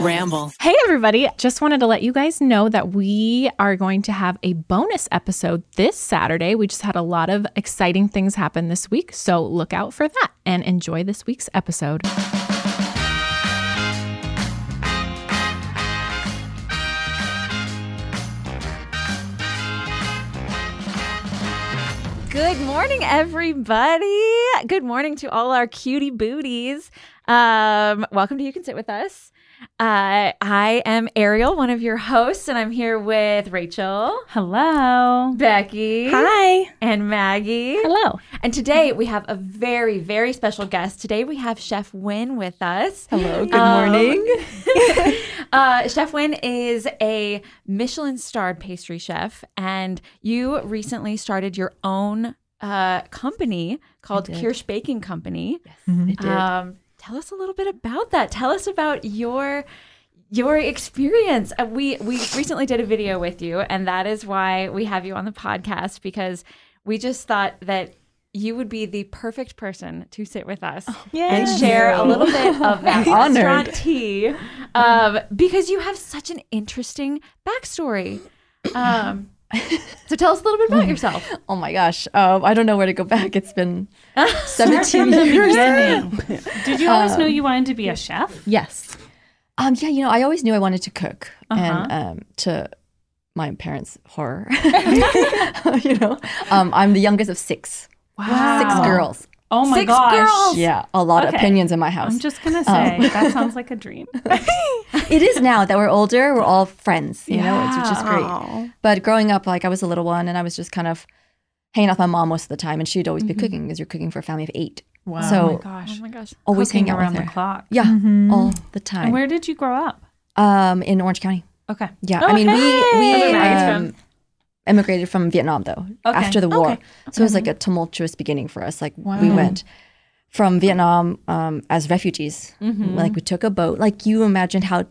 Ramble. Hey, everybody. Just wanted to let you guys know that we are going to have a bonus episode this Saturday. We just had a lot of exciting things happen this week. So look out for that and enjoy this week's episode. Good morning, everybody. Good morning to all our cutie booties. Um, welcome to You Can Sit With Us. Uh, I am Ariel, one of your hosts, and I'm here with Rachel. Hello. Becky. Hi. And Maggie. Hello. And today we have a very, very special guest. Today we have Chef Uyen with us. Hello. Good Um, morning. uh, chef Uyen is a Michelin starred pastry chef, and you recently started your own uh, company called Kirsh Baking Company. Yes, I Um, tell us a little bit about that. Tell us about your your experience. Uh, we we recently did a video with you, and that is why we have you on the podcast because we just thought that you would be the perfect person to sit with us and share a little bit of that restaurant tea, um, because you have such an interesting backstory. Um, so tell us a little bit about yourself. Oh my gosh. Um, I don't know where to go back. It's been 17 years. Did you always know you wanted to be a chef? Yes. Um, yeah, you know, I always knew I wanted to cook. And um, to my parents' horror, you know, um, I'm the youngest of six. Wow. Six girls. Oh my Six gosh. girls. Yeah, a lot of opinions in my house. I'm just gonna say that sounds like a dream. it is now that we're older, we're all friends, you know, it's, which is great. But growing up, like I was a little one and I was just kind of hanging out with my mom most of the time, and she'd always be cooking because you're cooking for a family of eight. Wow. So oh my gosh. Oh my gosh. always Cooking hanging out around with the clock. Yeah, all the And time. where did you grow up? Um, in Orange County. Okay. Yeah, I mean we we Where um, immigrated from Vietnam though after the war, so it was like uh-huh. a tumultuous beginning for us. Like we went from Vietnam um, as refugees. Mm-hmm. Like we took a boat. Like you imagine how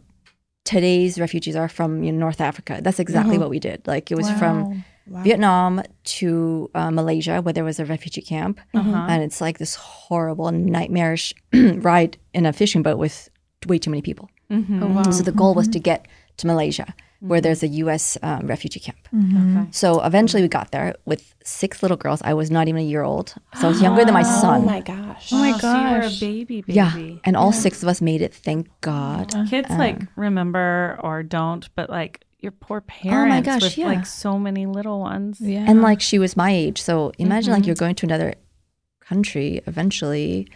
today's refugees are from you know, North Africa. That's exactly uh-huh. what we did. Like it was from Vietnam to uh, Malaysia, where there was a refugee camp, uh-huh. and it's like this horrible, nightmarish ride in a fishing boat with way too many people. Mm-hmm. Oh, so the goal was mm-hmm. to get to Malaysia, where mm-hmm. there's a U.S. Um, refugee camp. Mm-hmm. So eventually we got there with six little girls. I was not even a year old, so I was younger than my son. Oh my gosh. Oh my gosh. So you were a baby baby. yeah, and all six of us made it. Thank God. Kids um, like remember or don't, but like your poor parents oh my gosh, with yeah. like so many little ones. Yeah. And like she was my age, so imagine like mm-hmm. you're going to another country eventually.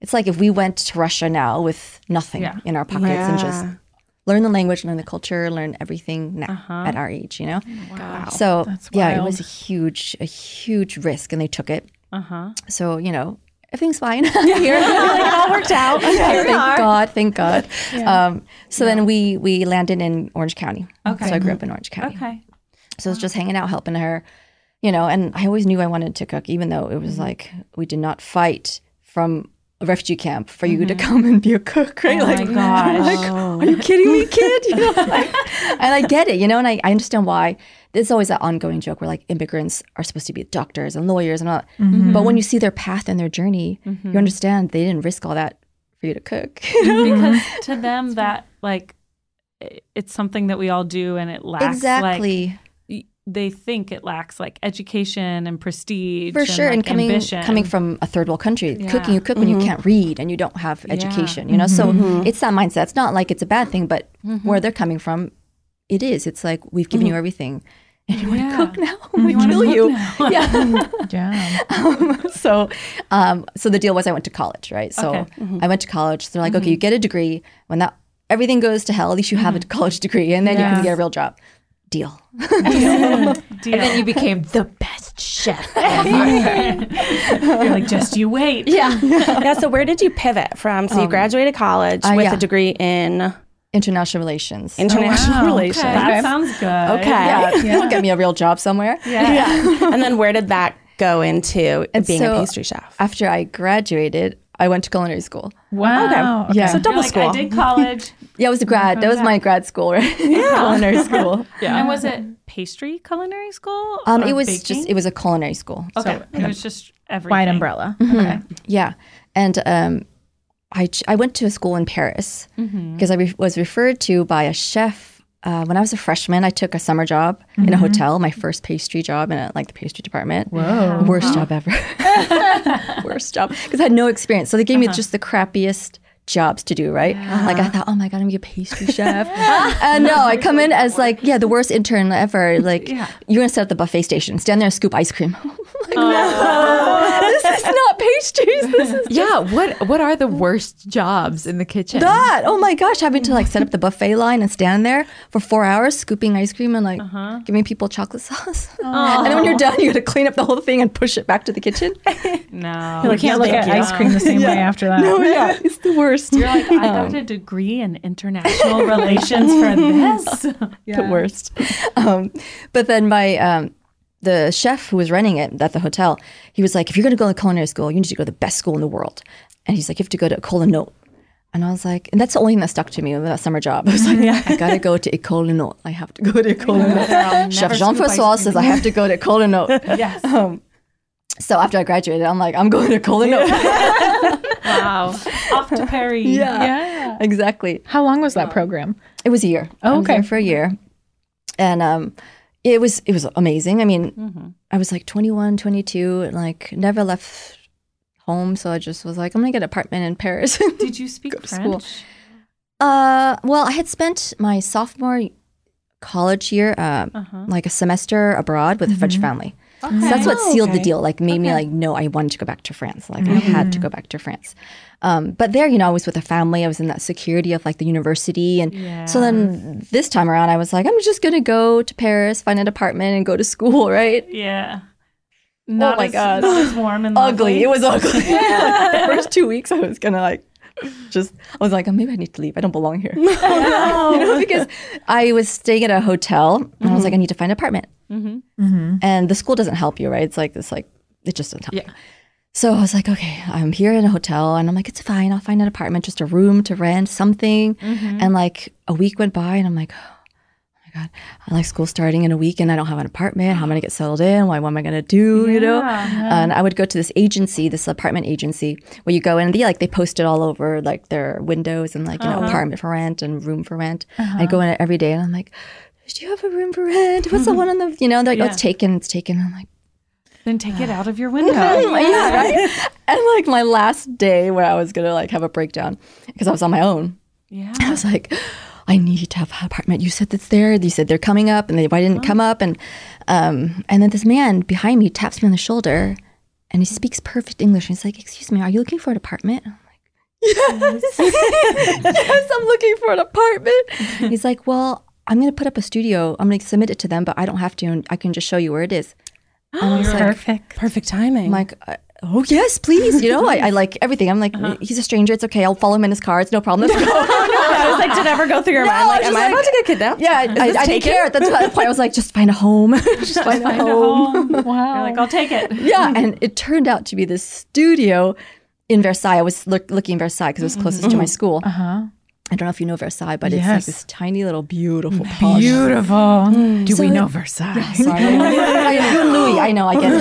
It's like if we went to Russia now with nothing Yeah. in our pockets and just Yeah. Learn the language, learn the culture, learn everything now Uh-huh. at our age, you know. Wow. So That's yeah, it was a huge, a huge risk, and they took it. Uh-huh. So you know, everything's fine. Here, it all worked out. thank God, thank God. Um, so then we we landed in Orange County. Okay. So I grew up in Orange County. Okay. So it was just hanging out, helping her, you know. And I always knew I wanted to cook, even though it was like we did not fight from a refugee camp for you to mm-hmm. come and be a cook, right? Oh like, my gosh. like, are you kidding me, kid? You know, like- and I get it, you know, and I, I understand why. There's always that ongoing joke where like immigrants are supposed to be doctors and lawyers and all. Mm-hmm. But when you see their path and their journey, you mm-hmm. understand they didn't risk all that for you to cook. Because to them that like it's something that we all do and it lacks like exactly. y- they think it lacks like education and prestige for and, sure and like, coming ambition. coming from a third world country cooking you cook when Mm-hmm. you can't read and you don't have education you know? So it's that mindset. It's not like it's a bad thing but Mm-hmm. where they're coming from it is. It's like we've given you everything and you want to cook now? I'm gonna kill you. yeah. Yeah. um, so um, so the deal was i went to college right? So Okay. i went to college. They're like okay you get a degree. When that everything goes to hell at least you have a college degree and then you can get a real job deal Deal. And then you became the best chef. You're like just you wait. yeah yeah. So where did you pivot from? So you graduated college uh, with yeah. a degree in international relations. International Wow, relations. okay. That sounds good. Okay. yeah, it'll get me a real job somewhere. Yeah. and then where did that go into And being so a pastry chef? After I graduated, I went to culinary school. Wow. Okay. Yeah. So double like, school. I did college. Yeah, it was a grad. That was my grad school, right? culinary school. Yeah. And was it pastry culinary school? Um, it was baking? just it was a culinary school. okay. it was just everything. Wide umbrella. Okay. Yeah, and um, I ch- I went to a school in Paris because I re- was referred to by a chef. Uh, when I was a freshman, I took a summer job in a hotel, my first pastry job in a, like the pastry department. Whoa! Worst job ever. Worst job because I had no experience. So they gave me just the crappiest jobs to do. Right? Like I thought, oh my god, I'm gonna be a pastry chef. and no, I come in as like yeah, the worst intern ever. Like you're gonna set up the buffet station, stand there and scoop ice cream. like, no, oh. this is not pastries. This is Yeah, what what are the worst jobs in the kitchen? that. Oh my gosh, having to like set up the buffet line and stand there for four hours scooping ice cream and like uh-huh. giving people chocolate sauce. and then when you're done, you got to clean up the whole thing and push it back to the kitchen. No. We can't look at ice cream the same way after that. oh yeah, it's the worst. You're like, I got a degree in international relations for this. the worst. Um, but then my um, the chef who was running it at the hotel, he was like, if you're going to go to culinary school, you need to go to the best school in the world. And he's like, you have to go to École Lenôtre. And I was like, and that's the only thing that stuck to me with that summer job. I was like, yeah. I gotta go to École Lenôtre. I have to go to École Lenôtre. Chef Jean Francois says I have to go to École Lenôtre. yes. Um, so after I graduated, I'm like, I'm going to École Lenôtre. Wow. Off to Paris. Yeah. exactly. How long was that program? It was a year. I was Okay. there for a year. And um it was it was amazing. I mean, Mm-hmm. I was like 21, 22, and like never left home, so I just was like I'm going to get an apartment in Paris. Did you speak to school. French? uh well, I had spent my sophomore college year uh, Uh-huh. like a semester abroad with a French family. So that's what sealed the deal. Like made me like no, I wanted to go back to France. Like I had to go back to France. Um, but there, you know, I was with a family. I was in that security of like the university, and so then this time around, I was like, I'm just gonna go to Paris, find an apartment, and go to school. Right? Yeah. Not my as, God. Not as warm and Ugly. lovely. It was ugly. the first two weeks, I was gonna like. Just, I was like, oh, maybe I need to leave. I don't belong here. you know, because I was staying at a hotel, and I was like, I mm-hmm. need to find an apartment. Mm-hmm. Mm-hmm. And the school doesn't help you, right? It's like it's like it just doesn't help. you. So I was like, okay, I'm here in a hotel, and I'm like, it's fine. I'll find an apartment, just a room to rent, something. And like a week went by, and I'm like, oh my god, I like school starting in a week, and I don't have an apartment. How am I gonna get settled in? Why? What am I gonna do? You know? And I would go to this agency, this apartment agency, where you go in, and they like they post it all over like their windows and like you know uh-huh. apartment for rent and room for rent. I uh-huh. go in it every day, and I'm like. Do you have a room for rent? What's the one on the, you know, they're like, oh, it's taken, it's taken. I'm like, Then take it out of your window. yeah, right. And like my last day where I was gonna like have a breakdown because I was on my own. yeah. I was like, I need to have an apartment. You said it's there. You said they're coming up, and they why didn't come up? And um, and then this man behind me taps me on the shoulder, and he speaks perfect English. And he's like, "Excuse me, are you looking for an apartment?" I'm like, "Yes, yes, I'm looking for an apartment." He's like, "Well, I'm gonna put up a studio. I'm gonna submit it to them, but I don't have to. And I can just show you where it is." And I was like, Perfect. Perfect timing. I'm like, uh, oh yes, please. You know, I, I like everything. I'm like, he's a stranger. It's okay. I'll follow him in his car. It's no problem. Let's go. I was like, did it ever go through your mind? Like, I am was I like- about to get kidnapped? yeah, I, Is I, I didn't care at that point. I was like, just find a home. just find, a home. Wow. You're like, I'll take it. yeah, and it turned out to be this studio in Versailles. I was look, looking in Versailles because it was closest to my school. Uh huh. I don't know if you know Versailles, but it's like this tiny little beautiful posh. Beautiful. Do So we it- know Versailles? Sorry, I, you Louis, I know, I get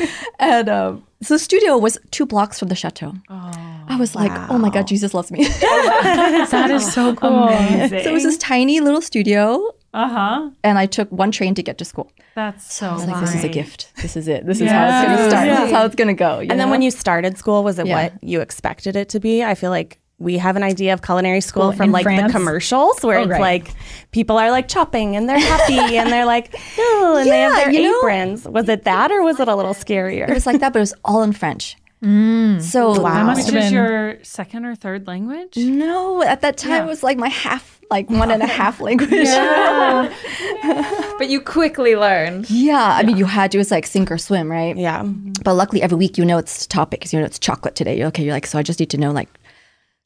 it. and um, so the studio was two blocks from the chateau. Oh, I was like, oh my God, Jesus loves me. that is so cool. Amazing. it was this tiny little studio, Uh huh. and I took one train to get to school. That's so. I was like, this is a gift. This is it. This is how it's going to start. This is how it's going to go. And then when you started school, was it Yeah. what you expected it to be? I feel like we have an idea of culinary school School from like France? the commercials where Oh, it's right. like people are like chopping and they're happy and they're like, oh, and they have Yeah, their you know- aprons. Was it that or was it a little scarier? it was like that, but it was all in French. Mm. So Wow. That must have is been. your second or third language? no, at that time it was like my half, like one and a half language. Yeah. But you quickly learned. Yeah, I mean, you had to. It's like sink or swim, right? yeah. But luckily, every week you know it's topic. 'cause You know it's chocolate today. You're okay. You're like, so I just need to know like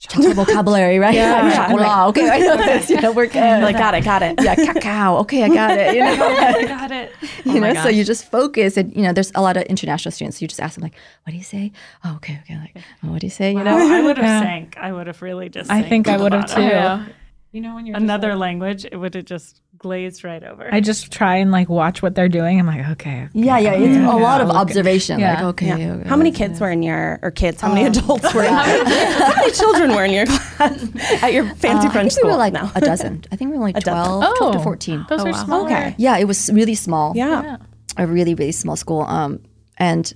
chocolate vocabulary, right? Yeah. Chocolat. Okay, I know this. You know, we're good. like got it, got it. yeah, cacao. Okay, I got it. You know, I got it. Oh you my know. So you just focus, and you know, there's a lot of international students. So you just ask them like, "What do you say?" Oh, okay, okay. Like, oh, what do you say? You Wow, know. I would have Yeah. sank. I would have really just. I think I would have bottom. too. You know, when you're another language, it would have just glazed right over. I just try and like watch what they're doing. I'm like, okay. Yeah, yeah. It's a lot of look- observation. Like, Yeah. okay, Yeah. okay. How many kids were in your, or kids? How many adults were in? how many children were in your class at your fancy Uh, I French think we school? were like no. a dozen. I think we were like dozen. 12, 12 to Oh. 14. Those are small. Okay. Yeah, it was really small. Yeah. a really really small school um and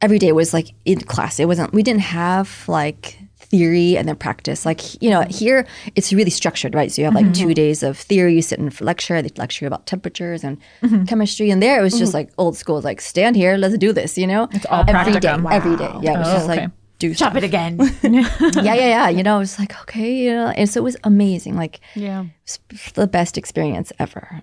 every day was like in class it wasn't we didn't have like theory and then practice. Like you know mm-hmm. here it's really structured right? So you have like two mm-hmm. days of theory you sit in for lecture they lecture you about temperatures and mm-hmm. chemistry and there it was just like old school like stand here let's do this you know? It's all every day practicum. every day. Yeah it was Oh, just okay. like do Chop it again. yeah yeah yeah you know it was like okay you know and so it was amazing like yeah. the best experience ever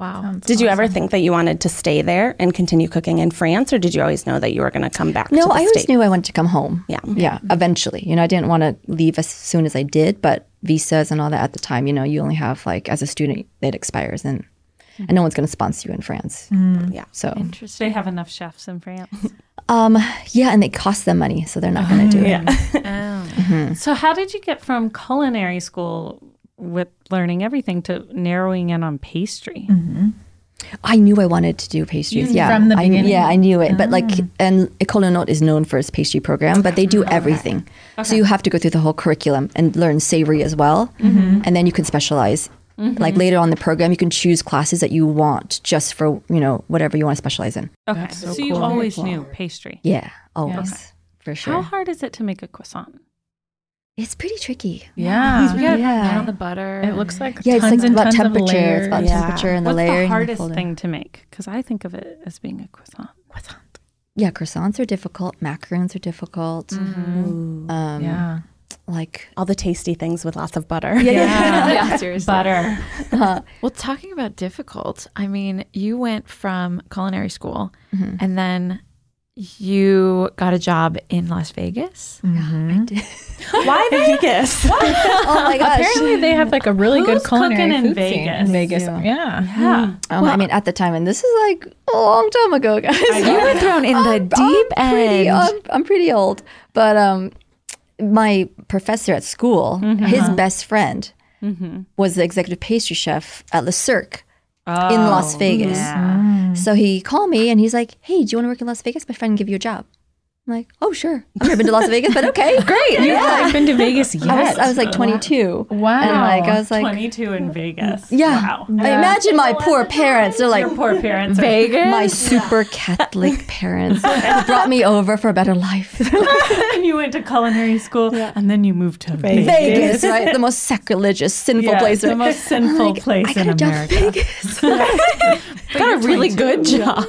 Wow. Did you ever think that you wanted to stay there and continue cooking in France, or did you always know that you were going to come back? No, to the I always States? knew I wanted to come home. Yeah. Yeah. Mm-hmm. Eventually. You know, I didn't want to leave as soon as I did, but visas and all that at the time, you know, you only have like as a student, it expires and and no one's going to sponsor you in France. Mm-hmm. Yeah. So, interesting. They have enough chefs in France. um, yeah, and they cost them money, so they're not going to do oh. it. Oh. Mm-hmm. So, how did you get from culinary school with learning everything to narrowing in on pastry? Mm-hmm. I knew I wanted to do pastries. Yeah, From the I, yeah, I knew it. But ah. like, and École de Note is known for its pastry program, but they do ah. everything. So you have to go through the whole curriculum and learn savory as well, mm-hmm. and then you can specialize. Mm-hmm. Like later on the program, you can choose classes that you want just for you know whatever you want to specialize in. Okay, so, you always knew pastry. Yeah, always for sure. How hard is it to make a croissant? It's pretty tricky. Yeah. You gotta Yeah. pound the butter. It looks like Yeah, it's like and about tons of temperature. It's about Yeah. temperature and the What's layering. the hardest thing to make? Because I think of it as being a croissant. Croissant. Yeah, croissants are difficult. Macarons are difficult. Mm-hmm. Um, Yeah. Like All the tasty things with lots of butter. yeah, seriously. Butter. Uh, well, talking about difficult, I mean, you went from culinary school mm-hmm. and then you got a job in Las Vegas. Yeah, I did. Why Vegas? oh my gosh. Apparently, they have like a really good Who's culinary cooking in food Vegas? in Vegas. Yeah. Yeah. Yeah. Um, I mean, at the time, and this is like a long time ago, guys. You were thrown in the deep I'm pretty, end. I'm, I'm pretty old, but um, my professor at school, his best friend, was the executive pastry chef at Le Cirque in Las oh, Vegas. So he called me and he's like, "Hey, do you want to work in Las Vegas? My friend give you a job." I'm like, "Oh, sure. I've never been to Las Vegas, but okay, great." You haven't been to Vegas yet. I was, I was like 22. Wow. And like I was like, 22 in Vegas. yeah. Wow. I imagine my poor parents. They're like, Your poor parents. Vegas. my super Catholic parents who brought me over for a better life. and you went to culinary school and then you moved to Vegas. Vegas, right? The most sacrilegious, sinful Yeah, place. the right? most sinful place I in could have done America. Vegas. Got a really good job.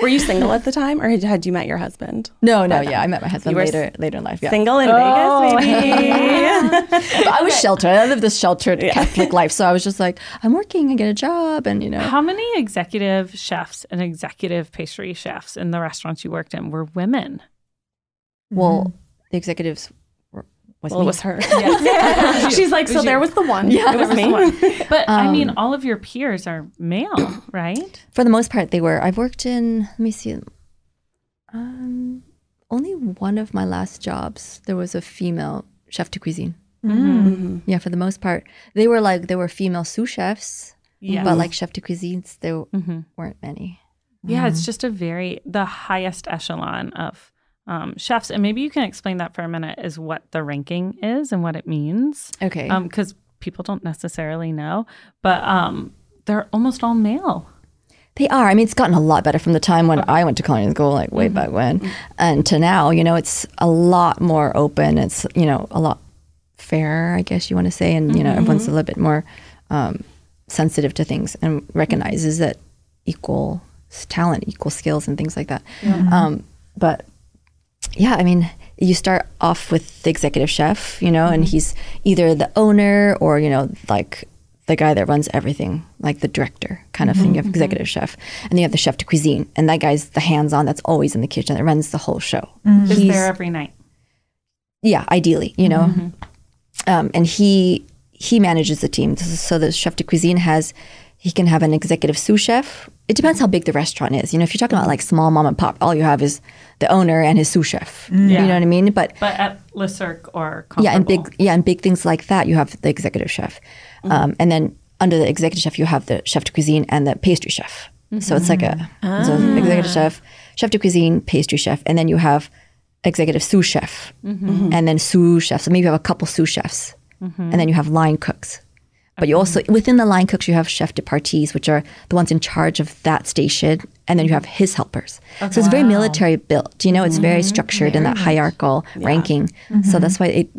Were you single at the time, or had- had you met your husband? No, no, yeah, I met my husband You were later, later in life. Yeah, Single in Oh, Vegas, maybe. I was sheltered. I lived this sheltered Catholic life, so I was just like, I'm working I get a job, and you know, How many executive chefs and executive pastry chefs in the restaurants you worked in were women? well, the executives were, was well, me. it was her. She's like, so there was the one. Yeah, it was me. But I mean, Um, all of your peers are male, right? For the most part, they were. I've worked in. Let me see. Um, only one of my last jobs there was a female chef de cuisine. Yeah, for the most part, they were like they were female sous chefs, Yeah. but like chef de cuisines, there Mhm. weren't many. Yeah, it's just a very the highest echelon of um, chefs, and maybe you can explain that for a minute. Is what the ranking is and what it means, Okay. because people don't necessarily know, but um, they're almost all male. They are. I mean, it's gotten a lot better from the time when I went to culinary school, like way back when, and to now. You know, it's a lot more open. It's you know a lot fairer, I guess you want to say, and you know everyone's a little bit more um, sensitive to things and recognizes that equal talent, equal skills, and things like that. Um, but yeah, I mean, you start off with the executive chef, you know, and he's either the owner or you know like the guy that runs everything, like the director kind of thing. You have mm-hmm, mm-hmm. executive chef, and then you have the chef de cuisine, and that guy's the hands-on that's always in the kitchen that runs the whole show. Mm-hmm. Is He's- there every night? yeah, ideally, you know. Um, and he he manages the team. So the chef de cuisine has he can have an executive sous chef. It depends how big the restaurant is. You know, if you're talking about like small mom and pop, all you have is the owner and his sous chef. Mm. You know what I mean? But But at Le Cirque or yeah, and big yeah, and big things like that, you have the executive chef, mm-hmm. um, and then under the executive chef, you have the chef de cuisine and the pastry chef. So it's like a mm-hmm. so ah. executive chef, chef de cuisine, pastry chef, and then you have executive sous chef, mm-hmm. and then sous chef. So maybe you have a couple sous chefs, and then you have line cooks. But you also within the line cooks, you have chef de parties, which are the ones in charge of that station, and then you have his helpers. So it's very military built. You know, it's very mm-hmm. structured in that hierarchical ranking. So mm-hmm. that's why it,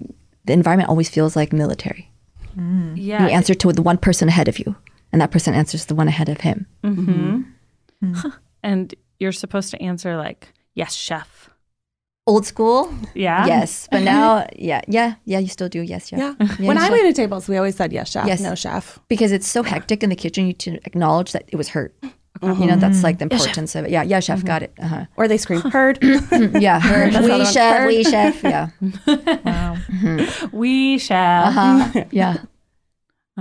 the environment always feels like military. Mm. yeah. You answer to the one person ahead of you, and that person answers the one ahead of him. Mm-hmm. and you're supposed to answer like, yes, chef. Old school, Yeah. yes, but now, yeah, yeah, yeah, you still do, yes, yeah, Yeah. when I waited tables, we always said yes, chef, Yes. no chef. because it's so hectic in the kitchen. You to acknowledge that it was hurt. You know, that's like the importance of it. Yeah, yeah, chef, got it. Uh-huh. Or they scream, heard. Yeah, heard. That's the other oui chef, Heard. oui chef. Yeah, Wow. Oui chef. uh-huh. yeah.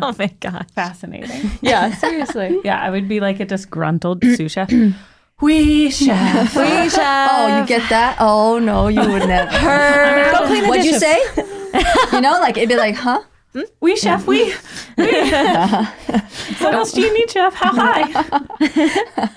Oh my god. Fascinating. yeah, seriously. Yeah, I would be like a disgruntled sous chef. Oui chef. Oui chef. Oh, you get that? Oh no, you would never. heard. Go clean the What'd you say? you know, like it'd be like, huh? Hmm? Oui chef. We. we. what else do you need, chef? How high?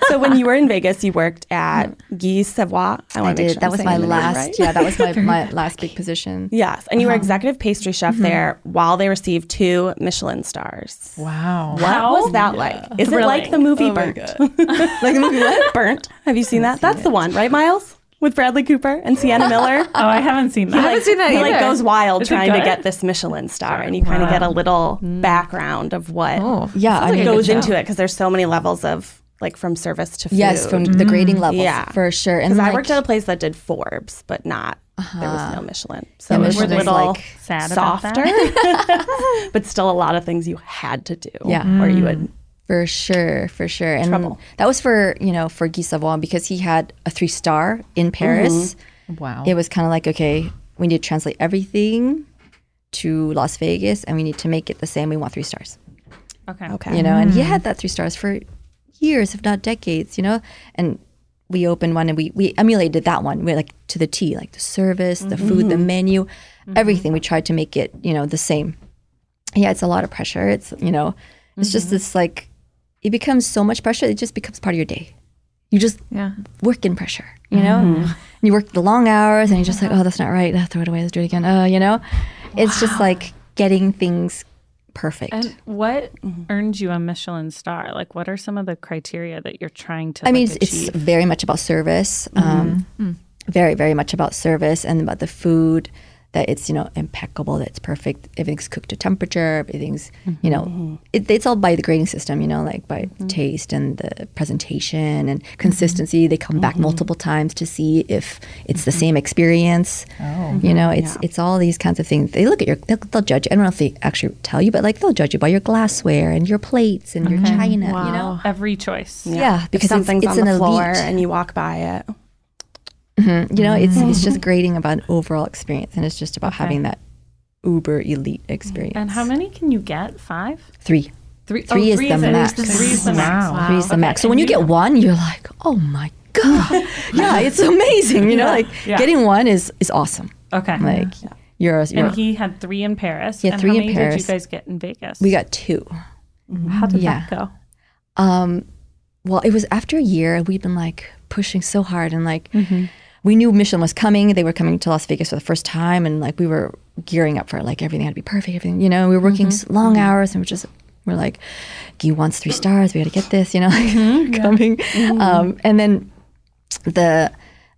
So when you were in Vegas, you worked at Guy Savoy. I, I want to make did. sure that was my the name last. right. Yeah, that was my, my last big position. Yes, and you were uh-huh. executive pastry chef mm-hmm. there while they received two Michelin stars. Wow. What How was that like? Is it like the thrilling. movie Burnt? like the movie what? Burnt. Have you seen that? That's the one, right, Miles? With Bradley Cooper and Sienna Miller. Oh, I haven't seen that. I haven't seen that he either. like goes wild Is trying to get this Michelin star, and you kind of get a little mm. background of what oh, Yeah, I mean, goes into it because there's so many levels of like from service to food. yes, from the grading mm. levels, Yeah. for sure. And because I worked at a place that did Forbes, but not there was uh-huh. no Michelin, so Yeah, it was a little like sad softer, but still a lot of things you had to do. Yeah. or you would For sure, for sure. And Trouble. that was for, you know, for Guy Savoy because he had a three star in mm-hmm. Paris. Wow. It was kind of like, okay, we need to translate everything to Las Vegas and we need to make it the same. We want three stars, Okay. okay. you know? And he had mm-hmm. that three stars for years, if not decades, you know? And we opened one and we, we emulated that one. We like to the T, like the service, the food, the mm-hmm. menu, everything. We tried to make it, you know, the same. Yeah, it's a lot of pressure. It's, you know, it's just this like, it becomes so much pressure. It just becomes part of your day. You just Yeah. work in pressure, you know? And you work the long hours and you're just like, oh, that's not right. Ah, throw it away. Let's do it again. Uh, you know? It's just like getting things perfect. And what earned you a Michelin star? Like, what are some of the criteria that you're trying to? I mean, like, it's, it's very much about service. Um, Very, very much about service and about the food. That it's you know impeccable. That it's perfect. Everything's cooked to temperature. Everything's you know mm-hmm. it, it's all by the grading system. You know, like by mm-hmm. taste and the presentation and consistency. Mm-hmm. They come back multiple times to see if it's the same experience. Oh. You know, it's it's all these kinds of things. They look at your, they'll, they'll judge. you. I don't know if they actually tell you, but like they'll judge you by your glassware and your plates and your china. You know, every choice. yeah, If because it's, something's it's on an the floor elite. and you walk by it. Mm-hmm. You know, it's it's just mm-hmm. grading about an overall experience, and it's just about having that uber elite mm-hmm. experience. And how many can you get? Five? Three. Three. Three oh, is three the it. max. Three is the max. Wow. Three is the Okay, max. So and when you you- get one, you're like, oh my god, yeah, it's amazing. You know, like yeah. getting one is is awesome. Okay. Like you're, you're and he had three in Paris. Yeah, three how in many Paris. did you guys get in Vegas? we got two. How did yeah. that go? Um, well, it was after a year, and we'd been like pushing so hard, and like we knew Michelin was coming. They were coming to Las Vegas for the first time, and like we were gearing up for it. Like everything had to be perfect. Everything, you know, we were working s long mm-hmm. hours, and we're just we're like, Guy wants three stars. We got to get this, you know, like mm-hmm. coming. Um, and then the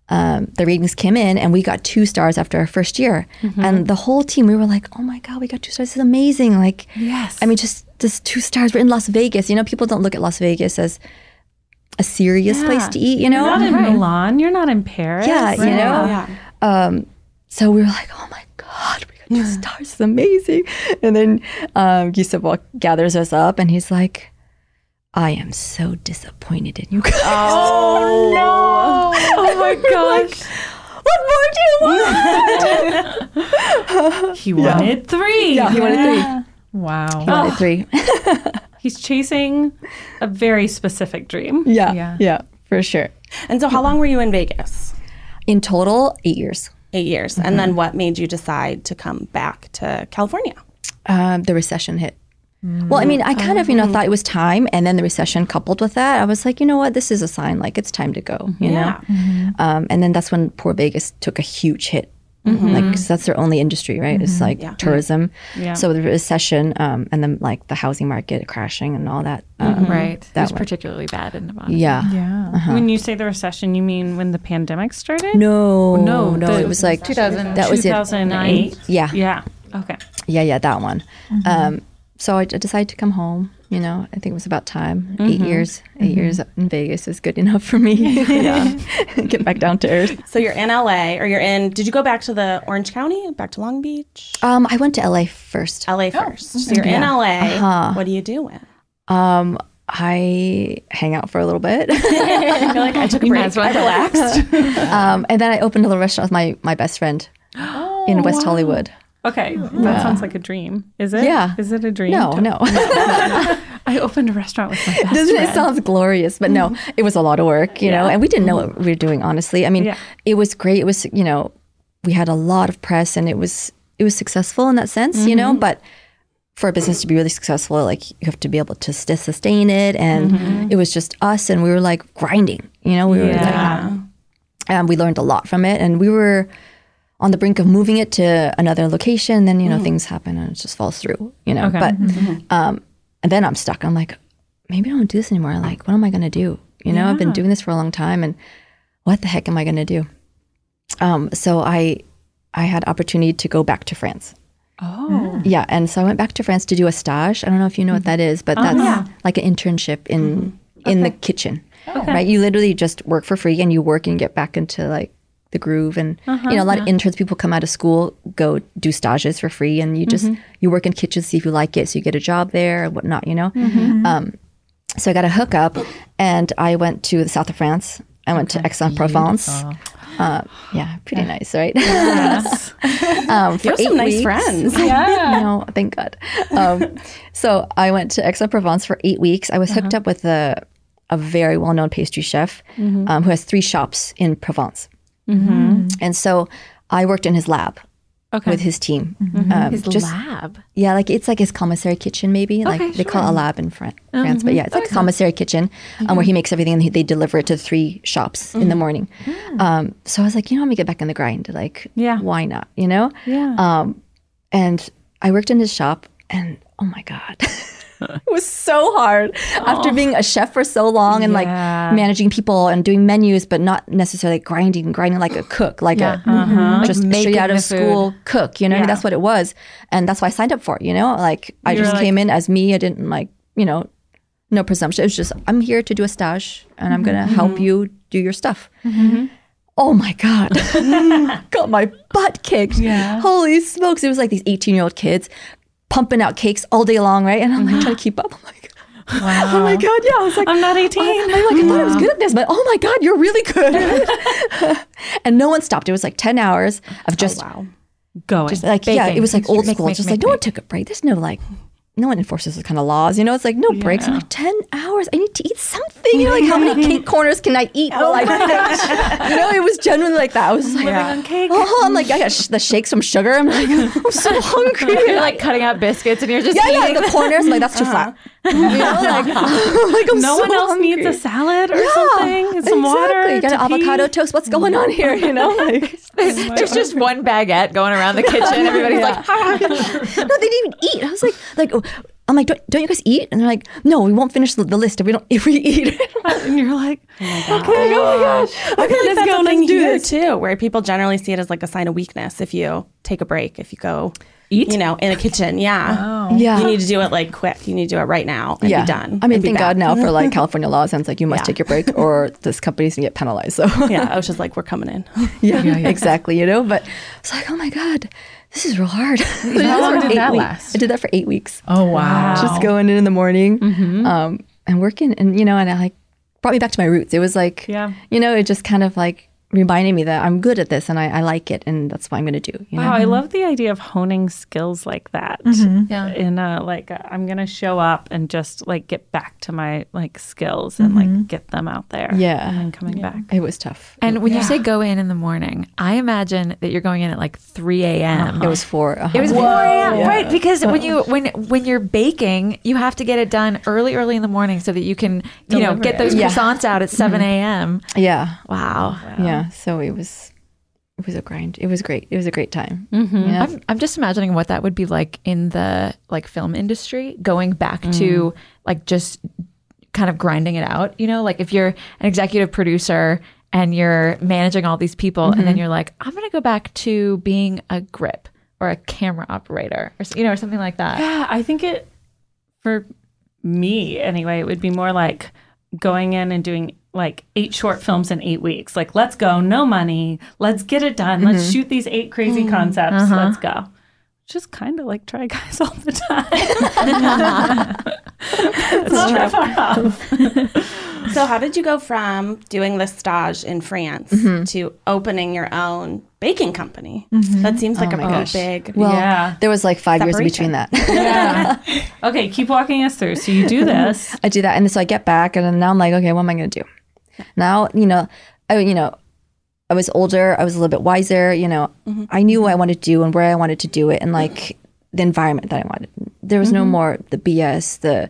um, the ratings came in, and we got two stars after our first year. And the whole team, we were like, "Oh my god, we got two stars! This is amazing!" Like, Yes. I mean, just just two stars. We're in Las Vegas. You know, people don't look at Las Vegas as a serious place to eat. You know, You're not in Milan. You're not in Paris. yeah, you know. Yeah. Um, so we were like, oh my God, we got two stars. It's amazing. And then um, Guy Savoy gathers us up and he's like, I am so disappointed in you guys. Oh no! Oh my gosh! what more do you want? He wanted three. yeah, he wanted three. Wow. He wanted three. He's chasing a very specific dream. yeah, Yeah. yeah, for sure. And so, how long were you in Vegas? In total, eight years. Eight years. And then, what made you decide to come back to California? Um, the recession hit. Well, I mean, I kind of, you know, thought it was time, and then the recession coupled with that, I was like, you know what, this is a sign, like it's time to go, you know. Um, and then that's when poor Vegas took a huge hit. Like 'cause that's their only industry, right? It's like tourism. Yeah. So the recession, um, and then like the housing market crashing and all that. Um, Right. It That was one. particularly bad in Nevada. Yeah. Yeah. When you say the recession, you mean when the pandemic started? No, No, no, the- it was like 2000 That was it. 2008. Yeah, Yeah. Okay. yeah, yeah, that one. Um, so I, I decided to come home. You know, I think it was about time. Eight years, 8 years in Vegas is good enough for me. yeah, get back down to earth. So, you're in LA, or you're in, did you go back to the Orange County, back to Long Beach? Um, I went to LA first. LA first. So, you're in LA. What do you do? Um, I hang out for a little bit, You're like, I took a break. I relaxed. um, and then I opened a little restaurant with my my best friend in West Hollywood. Okay. Oh, that sounds like a dream. Is it? Yeah. Is it a dream? No, no. I opened a restaurant with my best Doesn't it sounds glorious? But no, mm-hmm. it was a lot of work, you know, and we didn't know mm-hmm. what we were doing, honestly. I mean, Yeah. it was great. It was, you know, we had a lot of press and it was it was successful in that sense, you know, mm-hmm. but for a business to be really successful, like you have to be able to st- sustain it. And it was just us and we were like grinding, you know, we were like, Yeah. and we learned a lot from it. And we were on the brink of moving it to another location. Then, you know, mm-hmm. things happen and it just falls through, you know, Okay. but mm-hmm. Mm-hmm. um, and then I'm stuck. I'm like, maybe I don't do this anymore. Like, what am I going to do? You know, I've been doing this for a long time, and what the heck am I going to do? Um, so I, I had opportunity to go back to France. Oh. Yeah, and so I went back to France to do a stage. I don't know if you know what that is, but oh, that's like an internship in in the kitchen. Right, you literally just work for free, and you work and get back into like the groove. And you know, a lot of interns, people come out of school, go do stages for free, and you just you work in kitchens, see if you like it, so you get a job there and whatnot. You know, um, so I got a hookup, and I went to the south of France. I went to Aix-en-Provence. Uh, yeah, pretty nice, right? um, for You have some nice weeks. friends. Yeah. no, thank God. Um, so I went to Aix-en-Provence for eight weeks. I was hooked up with a, a very well known pastry chef um, who has three shops in Provence. And so I worked in his lab Okay. with his team. Um, His just- lab. yeah, like it's like his commissary kitchen, maybe. Like Okay, they call it a lab in Fran- Uh-huh. France, but yeah, it's like a commissary kitchen um, where he makes everything and he, they deliver it to three shops in the morning. Um, so I was like, you know, I'm gonna get back in the grind. Like, Yeah. why not? You know? Yeah. Um, and I worked in his shop, and oh my god, it was so hard after being a chef for so long and like managing people and doing menus, but not necessarily grinding, grinding like a cook, like a mm-hmm. just straight out of school cook. You know, what I mean? Yeah. that's what it was, and that's why I signed up for it. You know, like I You were just like- came in as me. I didn't like you know, no presumption. It was just I'm here to do a stage, and I'm gonna help you do your stuff. Oh my God. Got my butt kicked. Yeah. Holy smokes. It was like these 18 year old kids pumping out cakes all day long, right? And I'm like trying to keep up. I'm like, oh my God. Yeah. I was like, I'm not 18. I'm like, I thought I was good at this, but oh my God, you're really good. and no one stopped. It was like 10 hours of oh, just, Wow. Going. just like, yeah, it was like old Make, school. make, just make, like, no one took a break. There's no like, no one enforces those kind of laws, you know. It's like no breaks. I'm like ten hours. I need to eat something. You know, like how many cake corners can I eat? Oh Like, you know, it was genuinely like that. I was like, oh, oh, I'm like, I got sh- the shakes from sugar. I'm like, I'm so hungry. You're like cutting out biscuits and you're just yeah, yeah, eating. the corners. I'm like, that's too flat. Uh-huh. You know, like, like, no so one else hungry. needs a salad or Yeah, something. Some water. exactly. You got avocado toast. What's going on here? You know, like, There's just one baguette going around the kitchen. Everybody's like, no, they didn't even eat. I was like, like, oh, I'm like, don't, don't you guys eat? And they're like, no, we won't finish the, the list if we don't if we eat. and you're like, oh okay, oh my gosh, okay, feel like let's go, a thing let's do here this. too, where people generally see it as like a sign of weakness if you take a break, if you go Eat? you know, in a kitchen. Oh. Yeah. Yeah. You need to do it like quick. You need to do it right now and yeah, be done. I mean, thank. God now for like California law. and it's like you must Yeah. take your break or this company's gonna get penalized. So yeah, OSHA's like, we're coming in. yeah, exactly. You know, but it's like, oh my god, this is real hard. How long did that last? I did that for eight weeks. Oh wow. Just going in in the morning, Mm-hmm. um, and working, and you know, and I like brought me back to my roots. It was like, Yeah. you know, it just kind of like reminded me that I'm good at this and I, I like it, and that's what I'm gonna do. You know? Wow, I love the idea of honing skills like that. Mm-hmm. Yeah. In a like, i I'm gonna show up and just like get back to my like skills and like mm-hmm. get them out there. Yeah. and then coming back. It was tough. And when you say go in in the morning, I imagine that you're going in at like 3 a.m. It was 4 uh It was 4 a.m. right? Because when you when when you're baking, you have to get it done early, early in the morning so that you can you know get it. those Yeah. croissants out at 7 mm-hmm. a.m. yeah, Wow. yeah. So it was, it was a grind. It was great. It was a great time. Mm-hmm. Yeah. I'm, I'm just imagining what that would be like in the like film industry, going back to like just kind of grinding it out. You know, like if you're an executive producer and you're managing all these people, and then you're like, I'm going to go back to being a grip or a camera operator, or you know, or something like that. Yeah, I think it for me anyway, it would be more like going in and doing like eight short films in eight weeks. Like, let's go, no money, let's get it done, let's mm-hmm. shoot these eight crazy mm-hmm. concepts, uh-huh. let's go. Just kind of like try guys all the time. it's not that far off. so how did you go from doing this stage in France Mm-hmm. to opening your own baking company? Mm-hmm. That seems like a oh pretty gosh. big Well, Yeah. there was like five years in between that. Yeah. okay, keep walking us through. So you do this. I do that, and so I get back, and then now I'm like, okay, what am I going to do? Now, you know, I, you know, I was older, I was a little bit wiser. You know, mm-hmm. I knew what I wanted to do and where I wanted to do it, and like the environment that I wanted. There was no mm-hmm. more the BS, the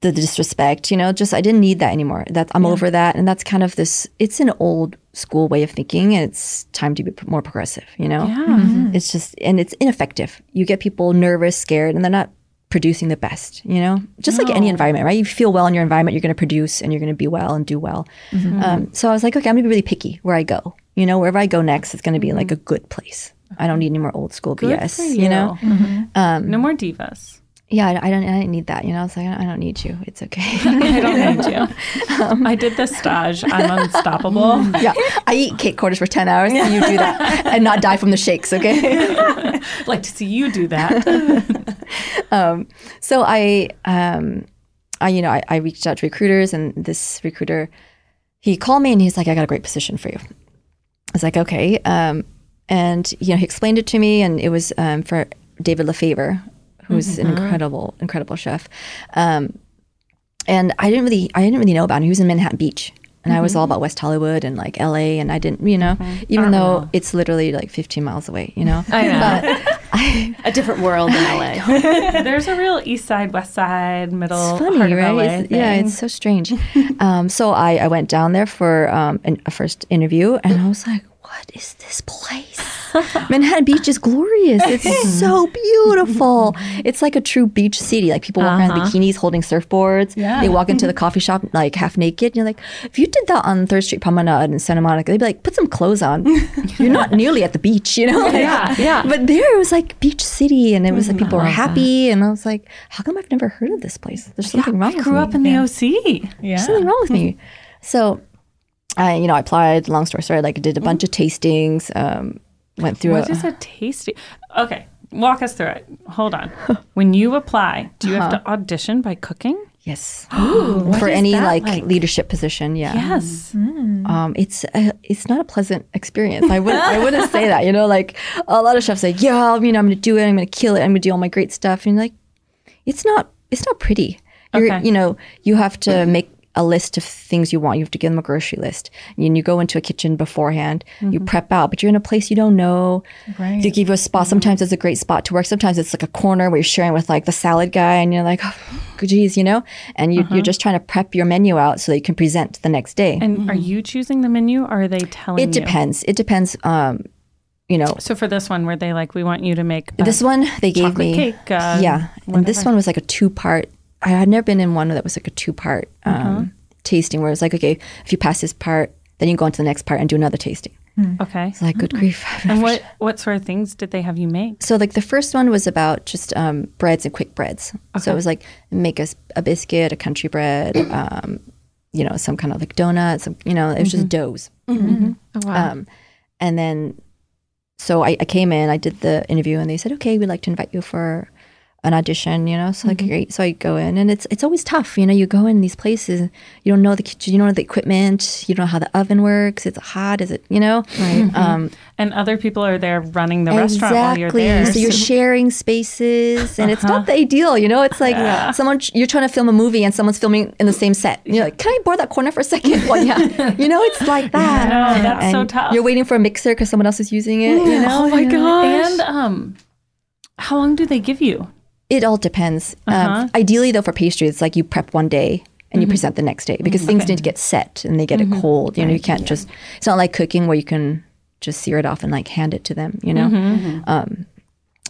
the disrespect. You know, just I didn't need that anymore. That I'm over that, and that's kind of this. It's an old school way of thinking, and it's time to be more progressive. You know, Yeah. Mm-hmm. it's just and it's ineffective. You get people nervous, scared, and they're not producing the best, you know? Just like any oh. environment, right? You feel well in your environment, you're going to produce and you're going to be well and do well. Mm-hmm. Um, so I was like, okay, I'm going to be really picky where I go. You know, wherever I go next, it's going to be like mm-hmm. a good place. I don't need any more old school Good BS, for you. know? Mm-hmm. Um, no more divas. Yeah, I, I don't. I didn't need that. You know, I was like, I don't need you. It's okay. I don't need you. I did the stage. I'm unstoppable. yeah, I eat cake quarters for ten hours. So you do that and not die from the shakes. Okay. Like to see you do that. um, so I, um, I, you know, I, I reached out to recruiters, and this recruiter, he called me and he's like, "I got a great position for you." I was like, "Okay," um, and you know, he explained it to me, and it was um, for David Lefevre, who's an incredible, incredible chef. Um, and I didn't really, I didn't really know about him. He was in Manhattan Beach. And I was all about West Hollywood and like LA, and I didn't, you know, even though it's literally like 15 miles away, you know. I know. But I, a different world in LA. There's a real East Side, West Side, middle It's funny, right? LA It's- yeah, it's so strange. um, so I, I went down there for um, an, a first interview, and I was like, "What is this place? Manhattan Beach is glorious. It's so beautiful. It's like a true beach city. Like people walk around in bikinis, holding surfboards. They walk into the coffee shop like half naked. And You're like, if you did that on Third Street Promenade in Santa Monica, they'd be like, put some clothes on. You're not nearly at the beach, you know? Like, Yeah, yeah. But there it was like beach city, and it was like people were happy, and I was like, how come I've never heard of this place? There's something wrong I grew me up in the OC. Yeah. There's something wrong with me. So, I, you know, I applied. Long story short, like did a bunch of tastings. Um, went through. What a, is a tasty? Okay, walk us through it. Hold on. When you apply, do you have to uh-huh. audition by cooking? yes Ooh, for any like, leadership position. Yeah. Yes. Mm-hmm. Um, it's a, it's not a pleasant experience. I would I wouldn't say that. You know, like a lot of chefs say, yeah, you know, I'm going to do it. I'm going to kill it. I'm going to do all my great stuff. And like, it's not it's not pretty. You're, Okay. You know, you have to make a list of things you want. You have to give them a grocery list. And you go into a kitchen beforehand. You mm-hmm. prep out, but you're in a place you don't know. Right. They give you a spot. Mm-hmm. Sometimes it's a great spot to work. Sometimes it's like a corner where you're sharing with like the salad guy, and you're like, oh, geez, you know. And you, you're uh-huh. just trying to prep your menu out so that you can present the next day. And are mm-hmm. you choosing the menu or are they telling you It you? depends. It depends. Um, you know, So for this one, were they like, we want you to make uh, this one they gave chocolate me cake? Uh, yeah, and this one was like a two part. I had never been in one that was like a two part um, Uh-huh. tasting where it's like, okay, if you pass this part, then you go on to the next part and do another tasting. Okay. It's like, good grief. And what what sort of things did they have you make? So like the first one was about just um, breads and quick breads. So it was like make a biscuit, a country bread, um, you know, some kind of like donut, some you know, it was just doughs. Um, and then so I, I came in, I did the interview, and they said, okay, we'd like to invite you for an audition. You know, so like great. So I go in, and it's it's always tough. You know, you go in these places, you don't know the kitchen, you don't know the equipment, you don't know how the oven works. It's hot, is it? You know, right? Um, And other people are there running the restaurant while you're there. so you're sharing spaces, and it's not the ideal. You know, it's like someone you're trying to film a movie, and someone's filming in the same set. And you're like, can I board that corner for a second? Well, yeah. You know, it's like that. No, that's so tough. You're waiting for a mixer because someone else is using it. You know. oh my gosh. And um, how long do they give you? It all depends. Uh-huh. Um, ideally, though, for pastry, it's like you prep one day and you present the next day because things need to get set and they get it cold. You know, you can't just. It's not like cooking where you can just sear it off and like hand it to them. You know. Um,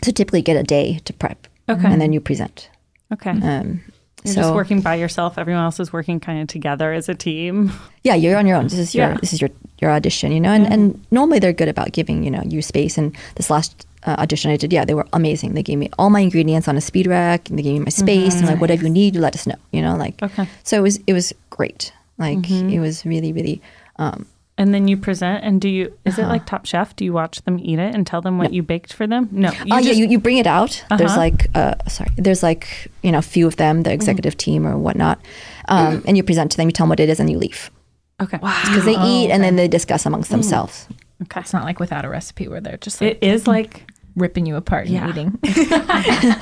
so typically, you get a day to prep. Okay. And then you present. Okay. Um, You're so just working by yourself. Everyone else is working kind of together as a team. yeah, you're on your own. This is your Yeah. this is your your audition. You know, and and normally they're good about giving you know you space. And this last. Uh, audition I did, yeah, they were amazing. They gave me all my ingredients on a speed rack, and they gave me my space, and like whatever you need, you let us know. You know, like Okay. So it was it was great. Like it was really really. Um, And then you present, and do you? Is Uh-huh. it like Top Chef? Do you watch them eat it and tell them what you baked for them? No. You oh yeah, you, you bring it out. There's Uh-huh. like uh sorry, there's like you know a few of them, the executive team or whatnot, um, and you present to them. You tell them what it is, and you leave okay. Wow. because they eat and then they discuss amongst themselves. Okay. It's not like without a recipe where they're just like It is like ripping you apart and eating.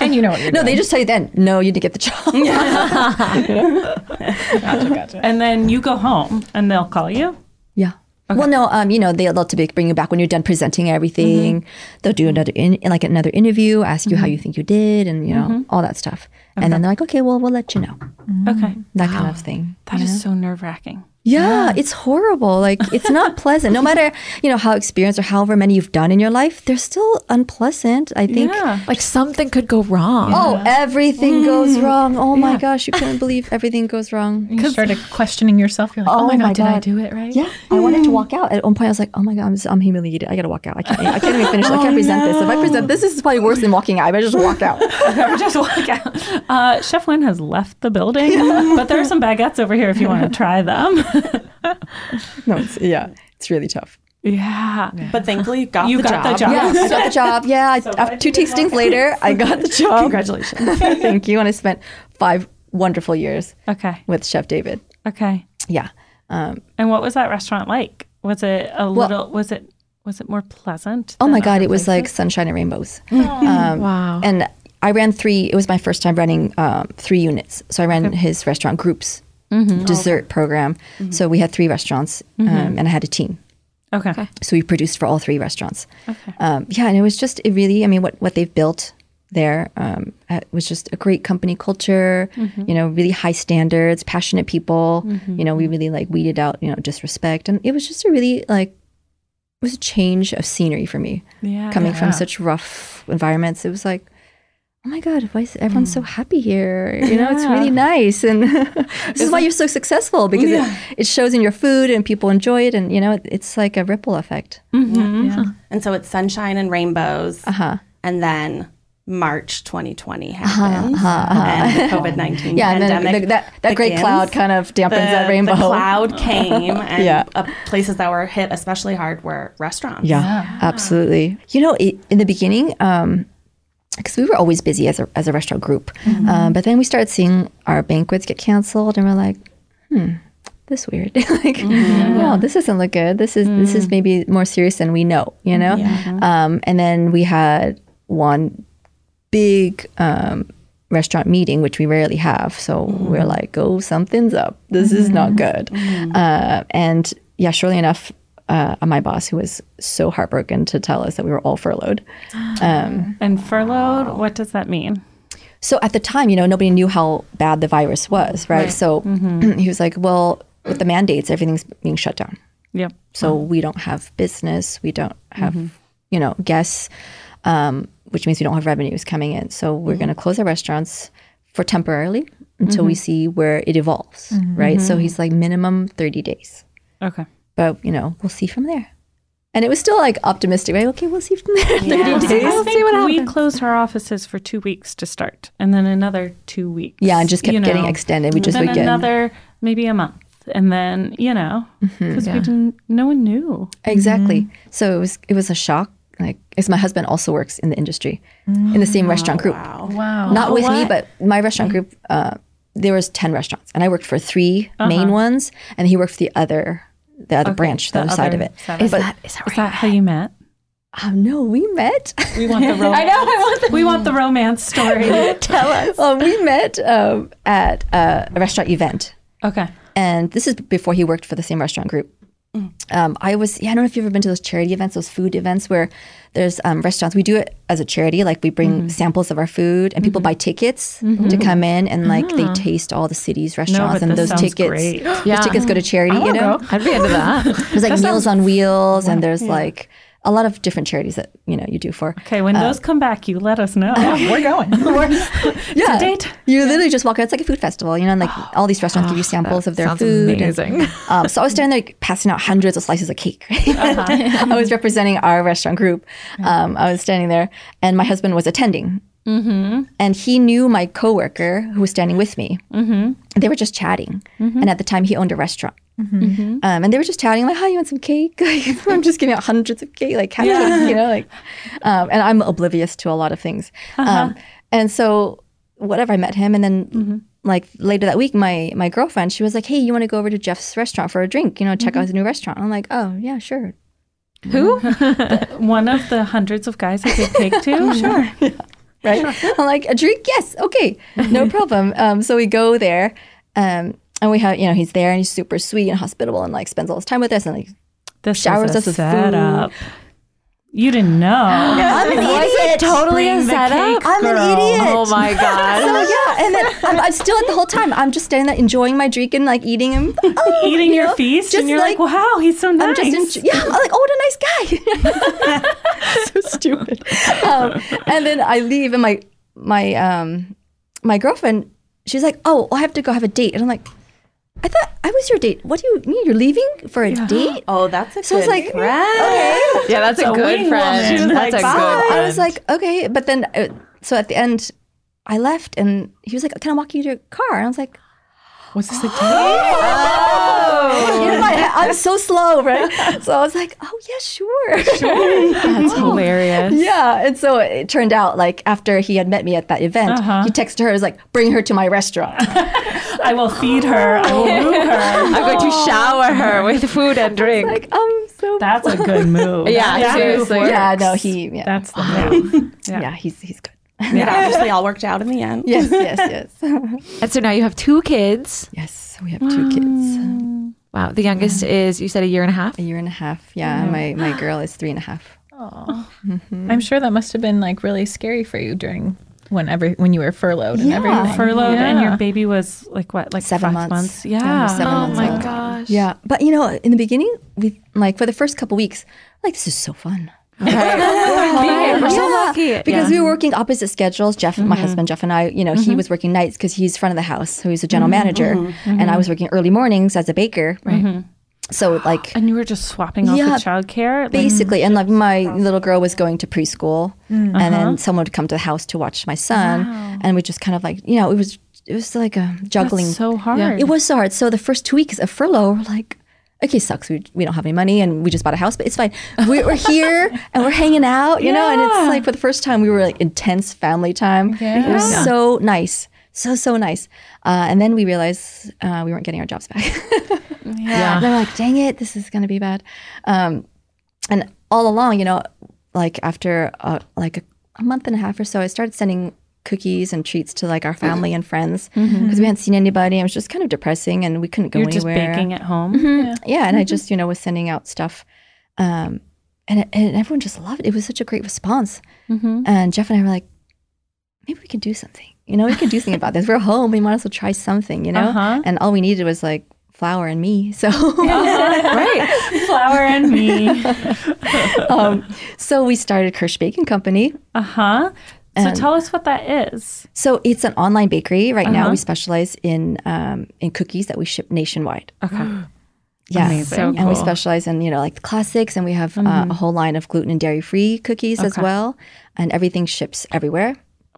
and you know what you're No, doing. they just tell you then. No, you didn't get the job. gotcha, gotcha. and then you go home and they'll call you. Yeah. Well, no, um, you know, they'll, they'll typically bring you back when you're done presenting everything. Mm-hmm. They'll do another, in, like another interview, ask you how mm-hmm. you think you did, and you know mm-hmm. all that stuff. And then they're like, okay, well, we'll let you know, Okay. that kind oh, of thing. That is so nerve wracking. Yeah, it's horrible. Like it's not pleasant. No matter you know how experienced or however many you've done in your life, they're still unpleasant. I think. Yeah. Like something could go wrong. Oh, everything goes wrong. Oh my gosh, you couldn't believe everything goes wrong. You started questioning yourself. You're like, oh, Oh my god, my did I do it right? Yeah, I wanted to walk out. At one point, I was like, "Oh my god, I'm, I'm humiliated. I gotta walk out. I can't. I can't even finish. I can't present this. If I present this, this is probably worse than walking out. I just walk out." just walk out. Uh, Chef Uyen has left the building, but there are some baguettes over here if you want to try them. No, it's, yeah, it's really tough. yeah. But thankfully, you got, You the, got job. the job. Yeah, I got the job. Yeah, I, after two tastings later, I got the job. Congratulations. Thank you. And I spent five wonderful years Okay. with Chef David. Okay. Yeah. Um, And what was that restaurant like? Was it a little? Was it? Was it more pleasant? oh my God, it was like sunshine and rainbows. Um, wow. And I ran three, it was my first time running um, three units. So I ran his restaurant groups, dessert program. So we had three restaurants um, and I had a team. okay. So we produced for all three restaurants. Um, yeah, and it was just it really. I mean, what what they've built there um, uh, was just a great company culture. You know, really high standards, passionate people. You know, we really like weeded out you know disrespect, and it was just a really like it was a change of scenery for me Yeah. coming from such rough environments. It was like. Oh my God! Why is everyone's so happy here? You know, it's really nice, and this is why you're so successful because it, it shows in your food, and people enjoy it, and you know, it, it's like a ripple effect. And so it's sunshine and rainbows. Uh huh. And then March 2020 happens. And the COVID 19 Yeah, and then the, that that great cloud kind of dampens the, that rainbow. The cloud came, and Yeah. uh, places that were hit especially hard were restaurants. Yeah, absolutely. You know, it, in the beginning, um, because we were always busy as a as a restaurant group, um, but then we started seeing our banquets get canceled, and we're like, hmm. This weird, like, no, this doesn't look good. This is this is maybe more serious than we know, you know. Um, and then we had one big um, restaurant meeting, which we rarely have. So we're like, oh, something's up. This is not good. Uh, and yeah, surely enough, uh, my boss, who was so heartbroken to tell us that we were all furloughed. Um, And furloughed. What does that mean? so at the time, you know, nobody knew how bad the virus was, right? So he was like, well, with the mandates, everything's being shut down. Yep. So we don't have business. We don't have you know, guests, um, which means we don't have revenues coming in. So we're going to close our restaurants for temporarily until we see where it evolves, right? So he's like minimum 30 days. Okay. But, you know, we'll see from there. And it was still like optimistic, right? Okay, we'll see from there. 30 days. I think we closed our offices for two weeks to start, and then another two weeks. Yeah, and just kept you getting know. extended. We just then would get another maybe a month, and then you know, Mm-hmm. because we didn't, no one knew. Exactly. So it was it was a shock. Like, because my husband also works in the industry, in the same restaurant group. Wow. wow. Not with me, but my restaurant group. Uh, there was ten restaurants, and I worked for 3 main ones, and he worked for the other the other branch, the, the other side of other it. side of but it. Is that how you met? oh no, we met. We want the romance. I know. I want the- we want the romance story. Tell us. Well, we met um, at uh, a restaurant event. okay. and this is before he worked for the same restaurant group. Um, I was, yeah, I don't know if you've ever been to those charity events, those food events where there's um, restaurants. We do it as a charity, like we bring samples of our food, and people buy tickets to come in, and like they taste all the city's restaurants, but and those tickets, great. those tickets go to charity. You know, I'd be into that. there's like Meals on Wheels, and there's like a lot of different charities that you know you do for. Okay. When those come back, you let us know. We're going. we're, Yeah, date. you literally just walk out. It's like a food festival, you know, and like all these restaurants give you samples of their sounds food. and- amazing. um, so I was standing there like, passing out hundreds of slices of cake. Right? Uh-huh. I was representing our restaurant group. Um, I was standing there, and my husband was attending. Mm-hmm. And he knew my coworker who was standing with me. Mm-hmm. They were just chatting, and at the time he owned a restaurant. Um, and they were just chatting like, "Hi, you want some cake?" Like, I'm just giving out hundreds of cake, like cupcakes, you know, like. Um, and I'm oblivious to a lot of things. Um, and so, whatever, I met him, and then like later that week, my my girlfriend, she was like, "Hey, you want to go over to Jeff's restaurant for a drink? You know, check out his new restaurant." I'm like, "Oh yeah, sure." Who? One of the hundreds of guys I gave cake to. sure. right? I'm like, a drink? Yes. Okay. No problem. Um, so we go there. Um, and we have, you know, he's there and he's super sweet and hospitable and like spends all his time with us and like This Showers was a us with setup. You didn't know. I'm an idiot. Totally a Bring the setup. cake, I'm an idiot. Oh my god. So yeah, and then I'm, I'm still at the whole time. I'm just standing there enjoying my drink and like eating him, oh, Eating you your know, feast, just and you're like, like- "Wow, he's so nice." I'm just, en- yeah, I'm like, oh, what a nice guy. so stupid. Um, and then I leave, and my my um my girlfriend, she's like, oh, I have to go have a date, and I'm like, I thought I was your date. What do you mean? You're leaving for a date? Oh, that's a So I was good like, friend. okay. yeah, that's a, a good friend. She was That's like, a good friend. I was like, okay, but then uh, so at the end, I left, and he was like, "Can I walk you to your car?" And I was like, Was this a date? "Oh, in my head, I'm so slow, right?" So I was like, "Oh yeah, sure, That's hilarious. yeah." And so it turned out like after he had met me at that event, Uh-huh. he texted her, was like, bring her to my restaurant." I will feed her. I will woo her. I'm going to shower her with food and drink. like, um, so That's a good move. Yeah, That seriously. move yeah, works. no, he, yeah, That's the move. yeah, he's he's good. It obviously all worked out in the end. Yes, yes, yes, and so now you have two kids. yes. We have two kids, Wow. The youngest is, you said, a year and a half? a year and a half. Yeah, and my my girl is three and a half. Oh, I'm sure that must have been like really scary for you during whenever when you were furloughed and Yeah. everything. Furloughed, yeah. and your baby was like what, like Seven five months. Yeah. Yeah, seven Oh months my old. gosh. Yeah, but you know, in the beginning, we like for the first couple weeks, like this is so fun. Right. Oh we're so Yeah, lucky. because we were working opposite schedules. Jeff, my mm-hmm. husband Jeff, and I, you know, he mm-hmm. was working nights because he's front of the house, so he's a general mm-hmm. manager, and I was working early mornings as a baker. Right. So like And you were just swapping off Yeah, with childcare. Like, basically, and like my little girl was going to preschool, mm. and then uh-huh. someone would come to the house to watch my son, and we just kind of like, you know, it was it was like a juggling. that's so hard. It was so hard. So the first two weeks of furlough, we're like, okay, sucks. We, we don't have any money and we just bought a house, but it's fine. We, we're here and we're hanging out, you know, and it's like for the first time we were like intense family time. It was so nice. So, so nice. Uh, and then we realized uh, we weren't getting our jobs back. yeah. And they're like, dang it, this is going to be bad. Um, and all along, you know, like after uh, like a, a month and a half or so, I started sending cookies and treats to like our family and friends because we hadn't seen anybody. It was just kind of depressing and we couldn't go You're just anywhere. baking at home. Yeah, and I just you know was sending out stuff, um, and and everyone just loved it. It was such a great response. And Jeff and I were like, maybe we could do something. You know, we could do something about this. We're home. We might as well try something. You know, Uh-huh. and all we needed was like flour and me. So right, flour and me. um, so we started Kirsh Baking Company. Uh huh. So tell us what that is. So it's an online bakery. Right now, we specialize in um, in cookies that we ship nationwide. Okay. Yeah, Amazing. So and we specialize in you know like the classics, and we have uh, a whole line of gluten and dairy free cookies as well, and everything ships everywhere.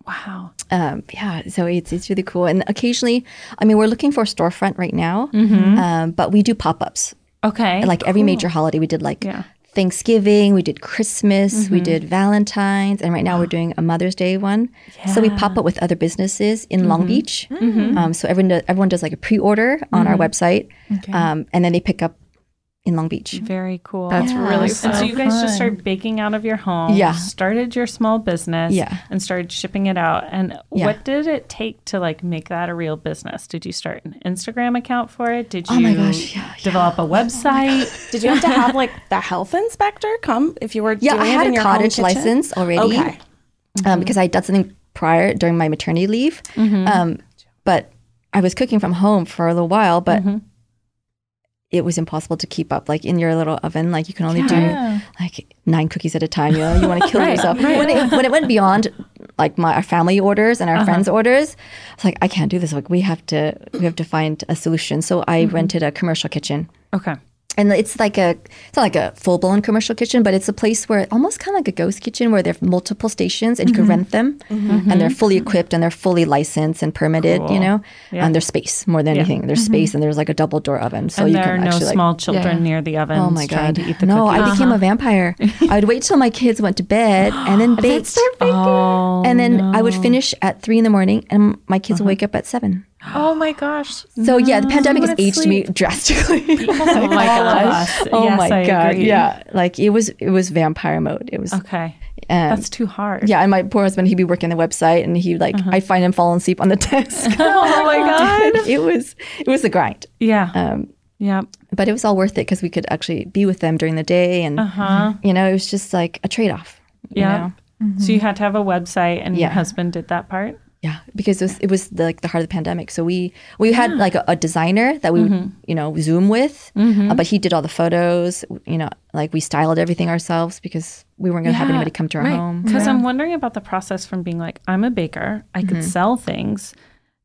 Wow. Um, yeah, so it's it's really cool. And occasionally, I mean, we're looking for a storefront right now, Mm-hmm. um, but we do pop ups. Okay. Like every major holiday, we did like Yeah. Thanksgiving, we did Christmas, we did Valentine's, and right now we're doing a Mother's Day one. So we pop up with other businesses in Long Beach. Um, so everyone does, everyone does like a pre order on our website, um, and then they pick up in Long Beach. Very cool. That's really And so you guys just started baking out of your home. Yeah. Started your small business. Yeah. And started shipping it out. And Yeah. what did it take to like make that a real business? Did you start an Instagram account for it? Did you Oh my gosh, yeah, develop a website? Did you have to have like the health inspector come if you were Yeah, doing I it had in a your cottage license already. Okay. um, because I had done something prior during my maternity leave. Um, but I was cooking from home for a little while, but it was impossible to keep up. Like in your little oven, like you can only Yeah. do like nine cookies at a time. You know, you want to kill yourself. When, it, when it went beyond like my our family orders and our uh-huh. friends' orders, I was like, I can't do this. Like we have to, we have to find a solution. So I mm-hmm. rented a commercial kitchen okay. And it's like a it's not like a full blown commercial kitchen, but it's a place where almost kind of like a ghost kitchen where there are multiple stations and you can mm-hmm. rent them, mm-hmm. and mm-hmm. they're fully equipped and they're fully licensed and permitted. You know, Yeah. and there's space more than anything. There's space and there's like a double door oven, so and you there are can no like. small children near the oven. Oh my god! to eat the no, cookies. I became a uh-huh. vampire. I'd wait till my kids went to bed and then bake, Oh, and then I would oh, finish at three in the morning, and my kids would uh-huh. wake up at seven. Oh my gosh. So yeah, the pandemic has wouldn't aged me drastically. oh my gosh. oh yes, my I god! agree. Yeah, like it was it was vampire mode. It was Okay. um, That's too hard. yeah, and my poor husband, he'd be working the website, and he'd like I'd find him falling asleep on the desk. Oh my god. it was it was a grind, Yeah. um, yeah. but it was all worth it because we could actually be with them during the day, and Uh-huh. you know, it was just like a trade off. Yeah. So you had to have a website and your husband did that part? Yeah, because it was it was the, like the heart of the pandemic. So we we had like a, a designer that we would you know Zoom with, uh, but he did all the photos. You know, like we styled everything ourselves because we weren't gonna have anybody come to our home. Because I'm wondering about the process from being like, I'm a baker, I could Mm-hmm. sell things,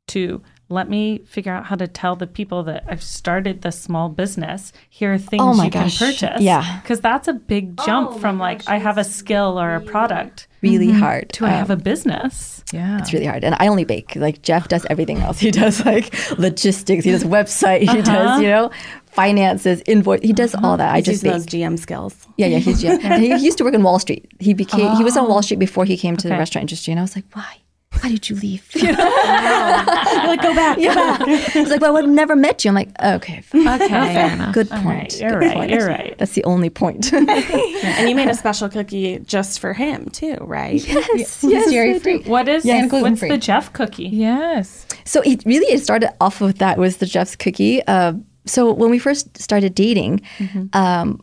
to let me figure out how to tell the people that I've started this small business, here are things Oh my you gosh. can purchase. Yeah. Because that's a big oh jump from like, I have a skill or a product Really mm-hmm. hard. to I have Um, a business. Yeah. It's really hard. And I only bake. Like Jeff does everything else. He does like logistics. He does website. He does, uh-huh. you know, finances, invoice. He does all uh-huh. that. I He's just using those. GM skills. Yeah, yeah, he's yeah. And he used to work on Wall Street. He became he was on Wall oh. Street before he came to the restaurant industry. And I was like, why? Why did you leave? You're like, go back, go back. He's like, well, I would have never met you. I'm like, okay, Okay. good All point. right, you're Good right. point. You're right. That's the only point. And you made a special cookie just for him too, right? yes, It's dairy free. What is Yeah, what's gluten-free. the Jeff cookie? Yes. So it really it started off with that was the Jeff's cookie. Uh, so when we first started dating, um,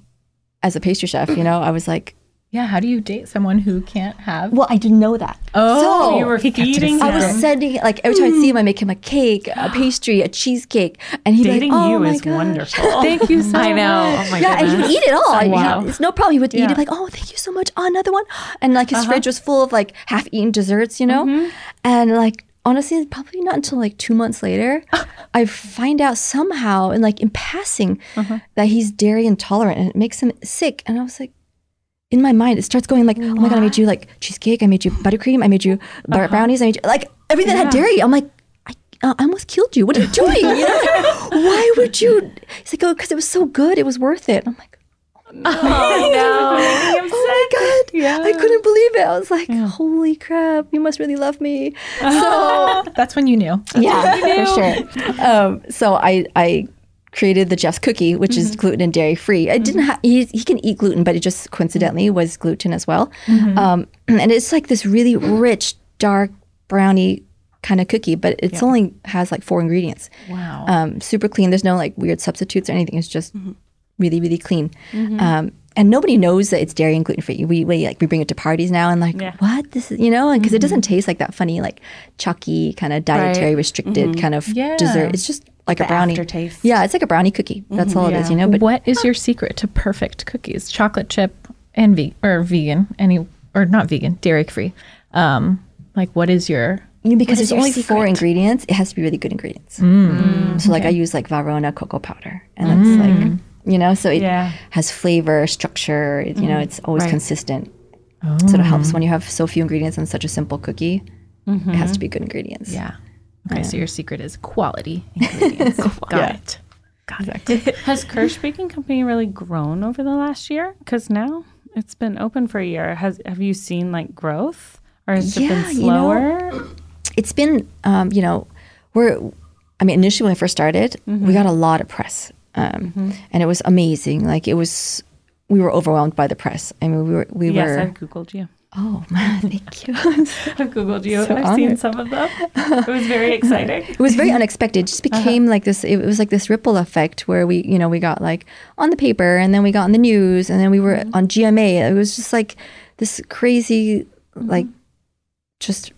as a pastry chef, you know, I was like, Yeah. How do you date someone who can't have? well, I didn't know that. Oh, So oh, You were he kept feeding I was sending like every time I see him, I make him a cake, a pastry, a cheesecake, and he'd Dating like, "Oh you my is gosh." wonderful. Thank you so much. I know. Oh my god. yeah, and he would eat it all. I- he- it's no problem. He would eat Yeah. it like, oh, thank you so much. Oh, another one. And like his uh-huh. fridge was full of like half-eaten desserts, you know. Mm-hmm. And like honestly, probably not until like two months later, I find out somehow and like in passing uh-huh. that he's dairy intolerant and it makes him sick. And I was like. In my mind, it starts going like, "Oh my god, I made you like cheesecake, I made you buttercream, I made you bar- brownies, I made you like everything that had dairy." I'm like, I, uh, I almost killed you. What are you doing? You know, like, why would you? He's like, oh, because it was so good, it was worth it. I'm like, oh my god, Yeah. I couldn't believe it. I was like, holy crap, you must really love me. So That's when you knew. yeah, for sure. Um, so I I created the Jeff's cookie, which is mm-hmm. gluten and dairy free. I didn't mm-hmm. have he he can eat gluten, but it just coincidentally mm-hmm. was gluten as well. Um, and it's like this really rich, dark brownie kind of cookie, but it's only has like four ingredients. Wow. Um, super clean. There's no like weird substitutes or anything. It's just really, really clean. Um, and nobody knows that it's dairy and gluten free. We, we like we bring it to parties now and like Yeah. what this is, you know, because it doesn't taste like that funny like chalky kind of dietary restricted kind of Yeah. dessert. It's just like The a brownie aftertaste. Yeah, it's like a brownie cookie. That's mm-hmm. all it is, you know. But what is your secret to perfect cookies? Chocolate chip and ve- or vegan, any or not vegan, dairy free. Um, like what is your you because What it's is your only four ingredients, it has to be really good ingredients. Mm. Mm. so like I use like Valrhona cocoa powder, and it's mm. like you know, so it Yeah. has flavor, structure. it- You know, it's always consistent. So it helps oh. when you have so few ingredients on such a simple cookie. It has to be good ingredients. yeah? Okay, so your secret is quality ingredients. Got it. Got it. Has Kirsh Baking Company really grown over the last year? Because now it's been open for a year. Has have you seen like growth, or has it Yeah, been you know, slower? it's been um, you know we're i mean initially when i first started Mm-hmm. we got a lot of press um, and it was amazing like it was we were overwhelmed by the press i mean we were we yes, were I've googled you. Oh man, thank you. I've googled you. So I've seen some of them. It was very exciting. it was very unexpected. It just uh-huh. became like this it was like this ripple effect where we you know we got like on the paper and then we got on the news and then we were mm-hmm. on gma it was just like this crazy mm-hmm. like just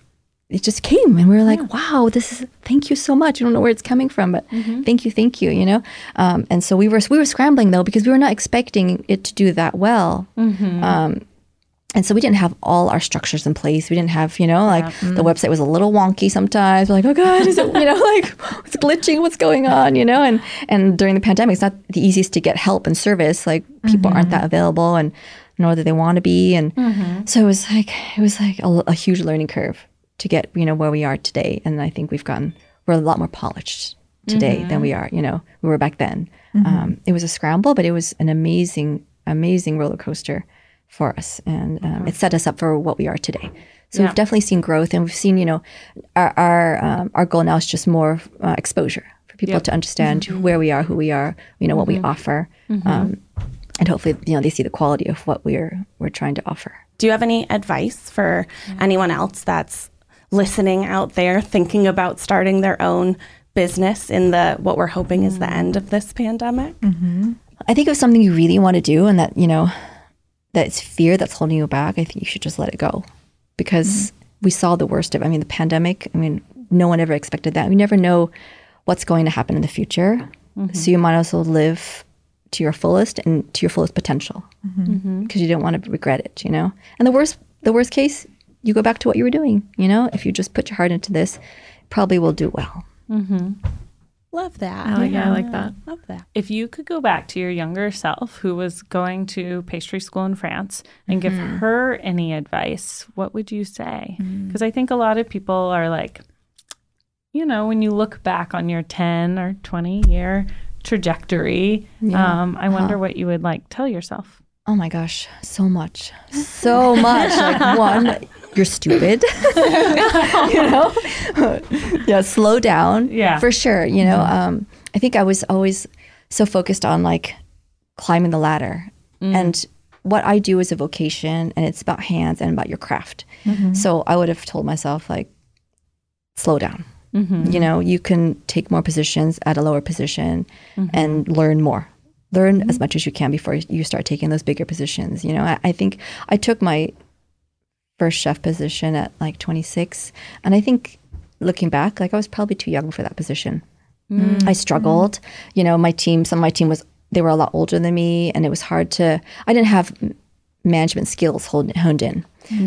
it just came and we were like wow this is thank you so much. I don't know where it's coming from but mm-hmm. thank you thank you you know? Um, and so we were we were scrambling though because we were not expecting it to do that well. Um, and so we didn't have all our structures in place. We didn't have, you know, like mm. the website was a little wonky sometimes. We're like, oh God, is it, you know, like it's glitching, what's going on, you know? And and during the pandemic, it's not the easiest to get help and service. Like people aren't that mm-hmm. available and nor do they want to be. And mm-hmm. so it was like it was like a, a huge learning curve to get, you know, where we are today. And I think we've gotten we're a lot more polished today than we mm-hmm. are, you know, we were back then. Um, it was a scramble, but it was an amazing, amazing roller coaster for us, and um, it set us up for what we are today. So we've definitely seen growth, and we've seen, you know, our our um, our goal now is just more uh, exposure for people to understand where we are, who we are, you know, what we offer, um, and hopefully, you know, they see the quality of what we're we're trying to offer. Do you have any advice for anyone else that's listening out there thinking about starting their own business in the what we're hoping is the end of this pandemic? I think if it's something you really want to do, and that you know, that it's fear that's holding you back, I think you should just let it go, because mm-hmm. we saw the worst of. I mean, the pandemic. I mean, no one ever expected that. We never know what's going to happen in the future, mm-hmm. so you might as well live to your fullest and to your fullest potential, mm-hmm. because you don't want to regret it. You know, and the worst, the worst case, you go back to what you were doing. You know, if you just put your heart into this, probably will do well. Love that. Oh yeah, I like that. Love that. If you could go back to your younger self who was going to pastry school in France and give her any advice, what would you say? Because I think a lot of people are like, you know, when you look back on your 10 or 20 year trajectory, um, I wonder what you would like tell yourself. Oh my gosh, so much. So much. Like one, you're stupid. you know? yeah, slow down. Yeah. For sure. You know, mm-hmm. um, I think I was always so focused on like climbing the ladder. Mm. And what I do is a vocation and it's about hands and about your craft. Mm-hmm. So I would have told myself like slow down. Mm-hmm. You know, you can take more positions at a lower position and learn more. Learn as much as you can before you start taking those bigger positions. You know, I, I think I took my first chef position at like 26, and I think looking back, like I was probably too young for that position. Mm. I struggled. You know, my team, some of my team was they were a lot older than me, and it was hard to. I didn't have management skills honed, honed in.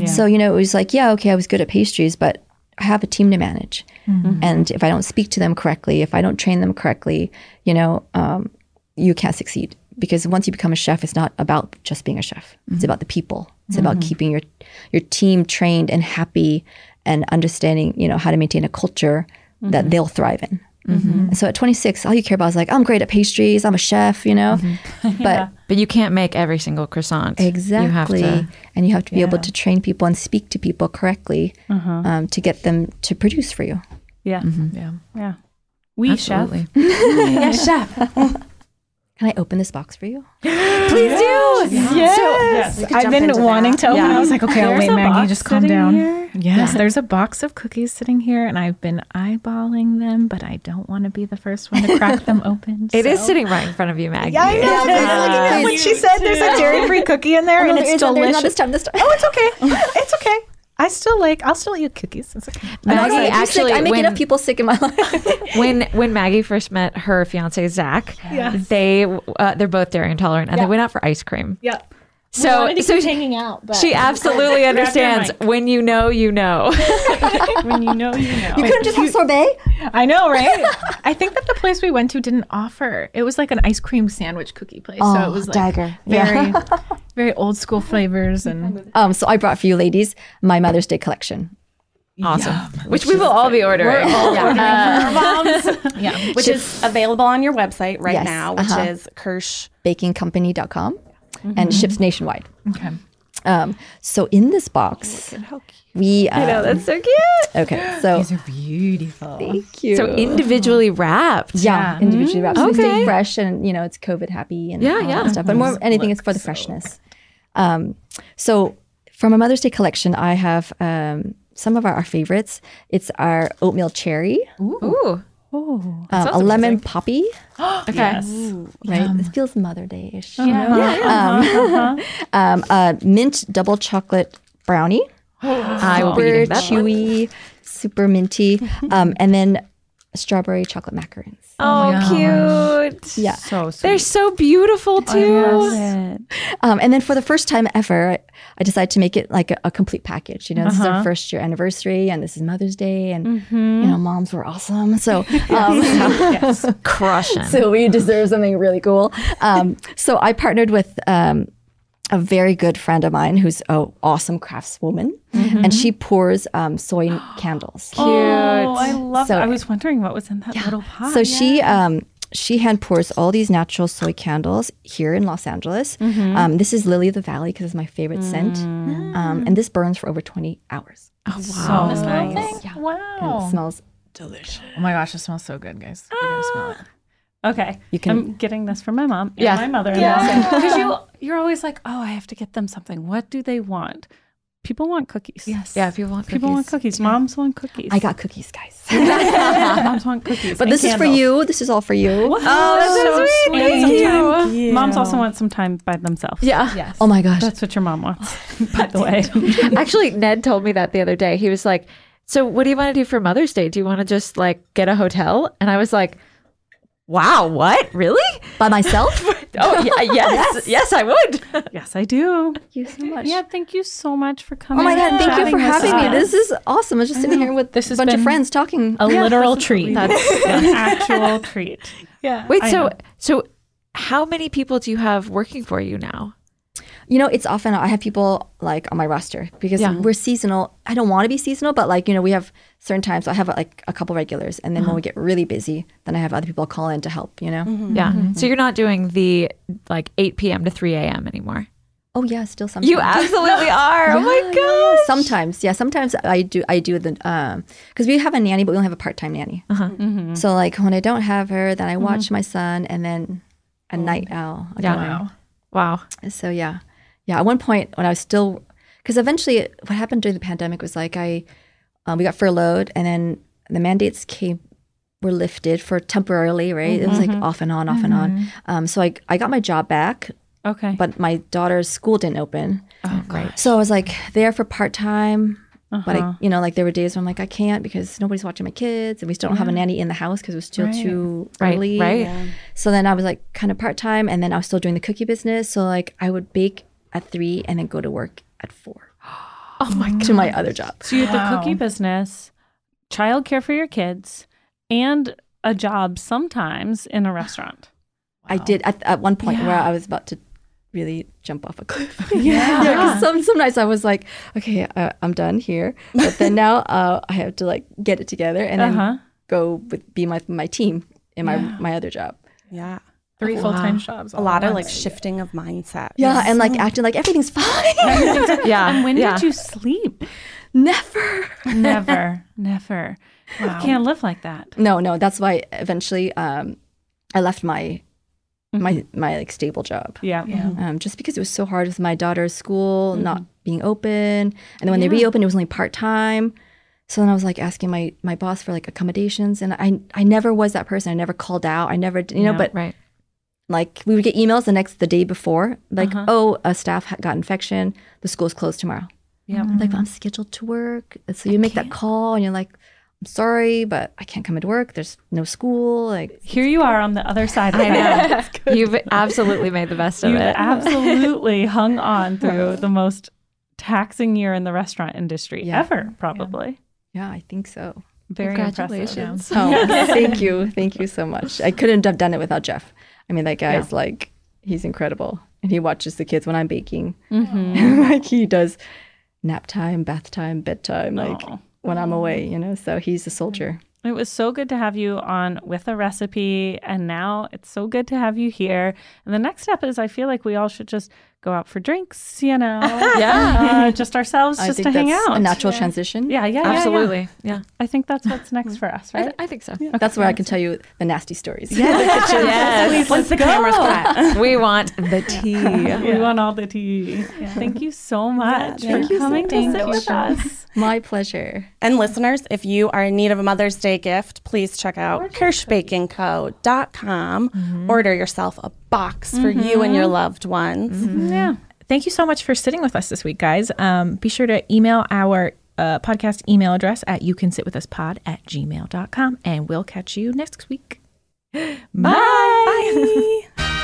So you know, it was like, yeah, okay, I was good at pastries, but I have a team to manage, mm-hmm. and if I don't speak to them correctly, if I don't train them correctly, you know, um, you can't succeed because once you become a chef, it's not about just being a chef. It's mm-hmm. about the people. It's about mm-hmm. keeping your your team trained and happy and understanding, you know, how to maintain a culture that mm-hmm. they'll thrive in. Mm-hmm. And so at 26, all you care about is like, I'm great at pastries. I'm a chef, you know, but But you can't make every single croissant. Exactly. You have to. and you have to be able to train people and speak to people correctly uh-huh. um, to get them to produce for you. Yeah. Yeah. Yeah. Oui chef. Absolutely. yes, chef. Can I open this box for you? Please do. Yes. I've been wanting that. to open. I was like, okay, I'll There's wait, Maggie. Just calm down. here. Yes, there's a box of cookies sitting here, and I've been eyeballing them, but I don't want to be the first one to crack them open. It is so- sitting right in front of you, Maggie. Yeah, I know. I was looking at when she said there's a dairy-free cookie in there, and it's Not delicious. this time. This time. Oh, it's okay. It's okay. I still like. I'll still eat cookies. It's okay. Maggie I'm actually, I make when, enough people sick in my life. when when Maggie first met her fiance Zach, they uh, they're both dairy intolerant, and they went out for ice cream. Yep. So so she, hanging out, but she absolutely understands. When you know, you know. when you know, you know. you couldn't just have sorbet. I know, right? I think that the place we went to didn't offer. It was like an ice cream sandwich cookie place, so it was like dagger. very, very old school flavors and Um, so I brought for you ladies my Mother's Day collection. Awesome. Which we will all be ordering. All yeah, which is available on your website right Yes, now, which uh-huh. is Kirsh. bakingcompany.com and ships nationwide. okay. Um, so in this box, we um, I know that's so cute. okay. So These are beautiful. thank you. So individually wrapped. yeah, individually wrapped. So they stay fresh and you know it's COVID happy and Yeah, all yeah. that stuff. But more anything is for the freshness. Um, so from a Mother's Day collection, I have um, some of our, our favorites. It's our oatmeal cherry, Ooh. Um, a lemon poppy. Okay. Right, this feels Mother Day-ish. Uh-huh. Um, a mint double chocolate brownie. I will be super eating that one. chewy, super minty, um, and then strawberry chocolate macarons. Oh, cute. Yeah. So sweet. They're so beautiful too. Um, and then for the first time ever, I, I decided to make it like a, a complete package. You know, this is our first year anniversary, and this is Mother's Day, and you know, moms were awesome. So, um, Crushing. so we deserve something really cool. Um, so I partnered with um, a very good friend of mine who's an awesome craftswoman, and she pours um, soy candles. Oh, I love So- I was wondering what was in that little pot. So she um she hand pours all these natural soy candles here in Los Angeles. Um, this is Lily of the Valley because it's my favorite scent, um, and this burns for over twenty hours. Oh wow! so nice. And Wow. it smells. Delicious. Oh my gosh, it smells so good, guys. You gotta smell it. Okay, You can- I'm getting this from my mom and Yeah. my mother-in-law because you you're always like, oh, I have to get them something. What do they want? People want cookies. Yes. yeah, people want cookies. People want cookies. Moms want cookies. I got cookies, guys. Moms want cookies. but and this is for you. This is all for you. Oh, that's so, sweet. And Thank you. sometimes- Moms also want some time by themselves. Yeah. Yes. Oh my gosh. That's what your mom wants, by the way. Actually, Ned told me that the other day. He was like, "So, what do you want to do for Mother's Day? Do you want to just like get a hotel?" And I was like, "Wow, what? Really? By myself. Oh, yeah, yes, yes, I would." yes, I do. Thank you so much. Yeah, thank you so much for coming. Oh my god! Thank you for with having me. us. This is awesome. I was just sitting here with This a bunch of friends talking. A literal treat. That's an actual treat. Yeah. Wait, I so know. so how many people do you have working for you now? You know, it's often I have people like on my roster because Yeah. we're seasonal. I don't want to be seasonal, but like you know, we have certain times. I have like a couple regulars, and then when we uh-huh. get really busy, then I have other people call in to help. You know. Mm-hmm. Yeah. Mm-hmm. So you're not doing the like 8 p.m. to 3 a.m. anymore. Oh yeah, still sometimes. You absolutely are. oh my Yeah, god. yeah, Sometimes, yeah. Sometimes I do. I do the um because we have a nanny, but we don't have a part time nanny. Uh-huh. Mm-hmm. So like when I don't have her, then I watch my son, and then a oh. night owl. I Yeah. Wow. Wow. So yeah, yeah. At one point when I was still, because eventually what happened during the pandemic was like I, um, we got furloughed, and then the mandates came, were lifted for temporarily, right? It was like off and on, off and on. Um, so I I got my job back, Okay. but my daughter's school didn't open. Oh great. So I was like there for part time. But Uh-huh. I, you know, like there were days where I'm like, I can't because nobody's watching my kids, and we still don't have a nanny in the house because it was still too early. Right, early. right. So then I was like kind of part time, and then I was still doing the cookie business. So like I would bake at three and then go to work at four Oh my god. to my other job. So you had the cookie business, childcare for your kids, and a job sometimes in a restaurant. I did at, at one point where I was about to really jump off a cliff. yeah. 'cause some, some nights I was like, okay, uh, I'm done here. But then now uh, I have to like get it together and then Uh-huh. go with be my my team in my my other job. Yeah. Three full time jobs. A lot of like shifting of mindset. Yeah, and like acting like everything's fine. Yeah. And when yeah. did you sleep? Never. Never, never. You can't live like that. No, no. That's why eventually um, I left my my my like stable job. Yeah. um, just because it was so hard with my daughter's school not being open, and then when they reopened, it was only part time. So then I was like asking my my boss for like accommodations, and I I never was that person. I never called out. I never you know, Yeah, but Right. Like we would get emails the next the day before, like uh-huh. oh a staff got infection, the school's closed tomorrow. Yeah. Like I'm scheduled to work. So you make that call and you're like, I'm sorry, but I can't come into work. There's no school. Like Here you are on the other side of I know. You've absolutely made the best of You've it. absolutely hung on through the most taxing year in the restaurant industry Yeah. ever, probably. yeah, I think so. Very impressive. Congratulations. Oh, thank you. Thank you so much. I couldn't have done it without Jeff. I mean, that guy's like, he's incredible. And he watches the kids when I'm baking. Mm-hmm. like he does nap time, bath time, bedtime, like Aw. when I'm away, you know? So he's a soldier. It was so good to have you on with a recipe, and now it's so good to have you here. And the next step is I feel like we all should just go out for drinks, you know, Yeah. uh, just ourselves, I just think to hang out. a natural transition. yeah, yeah, yeah, yeah. Absolutely. Yeah. I think that's what's next for us, I, right? th- I think so. That's where I can tell you the nasty stories. Yes. yes. Once the camera's cut. we want the tea. We want all the tea. Thank you so much for thank you so coming to much. sit with us. My pleasure. And listeners, if you are in need of a Mother's Day gift, please check out kirshbakingco.com. Order yourself a box for you and your loved ones. Yeah. Thank you so much for sitting with us this week, guys. Um, be sure to email our uh, podcast email address at you can sit with us pod at gmail.com and we'll catch you next week. Bye. Bye.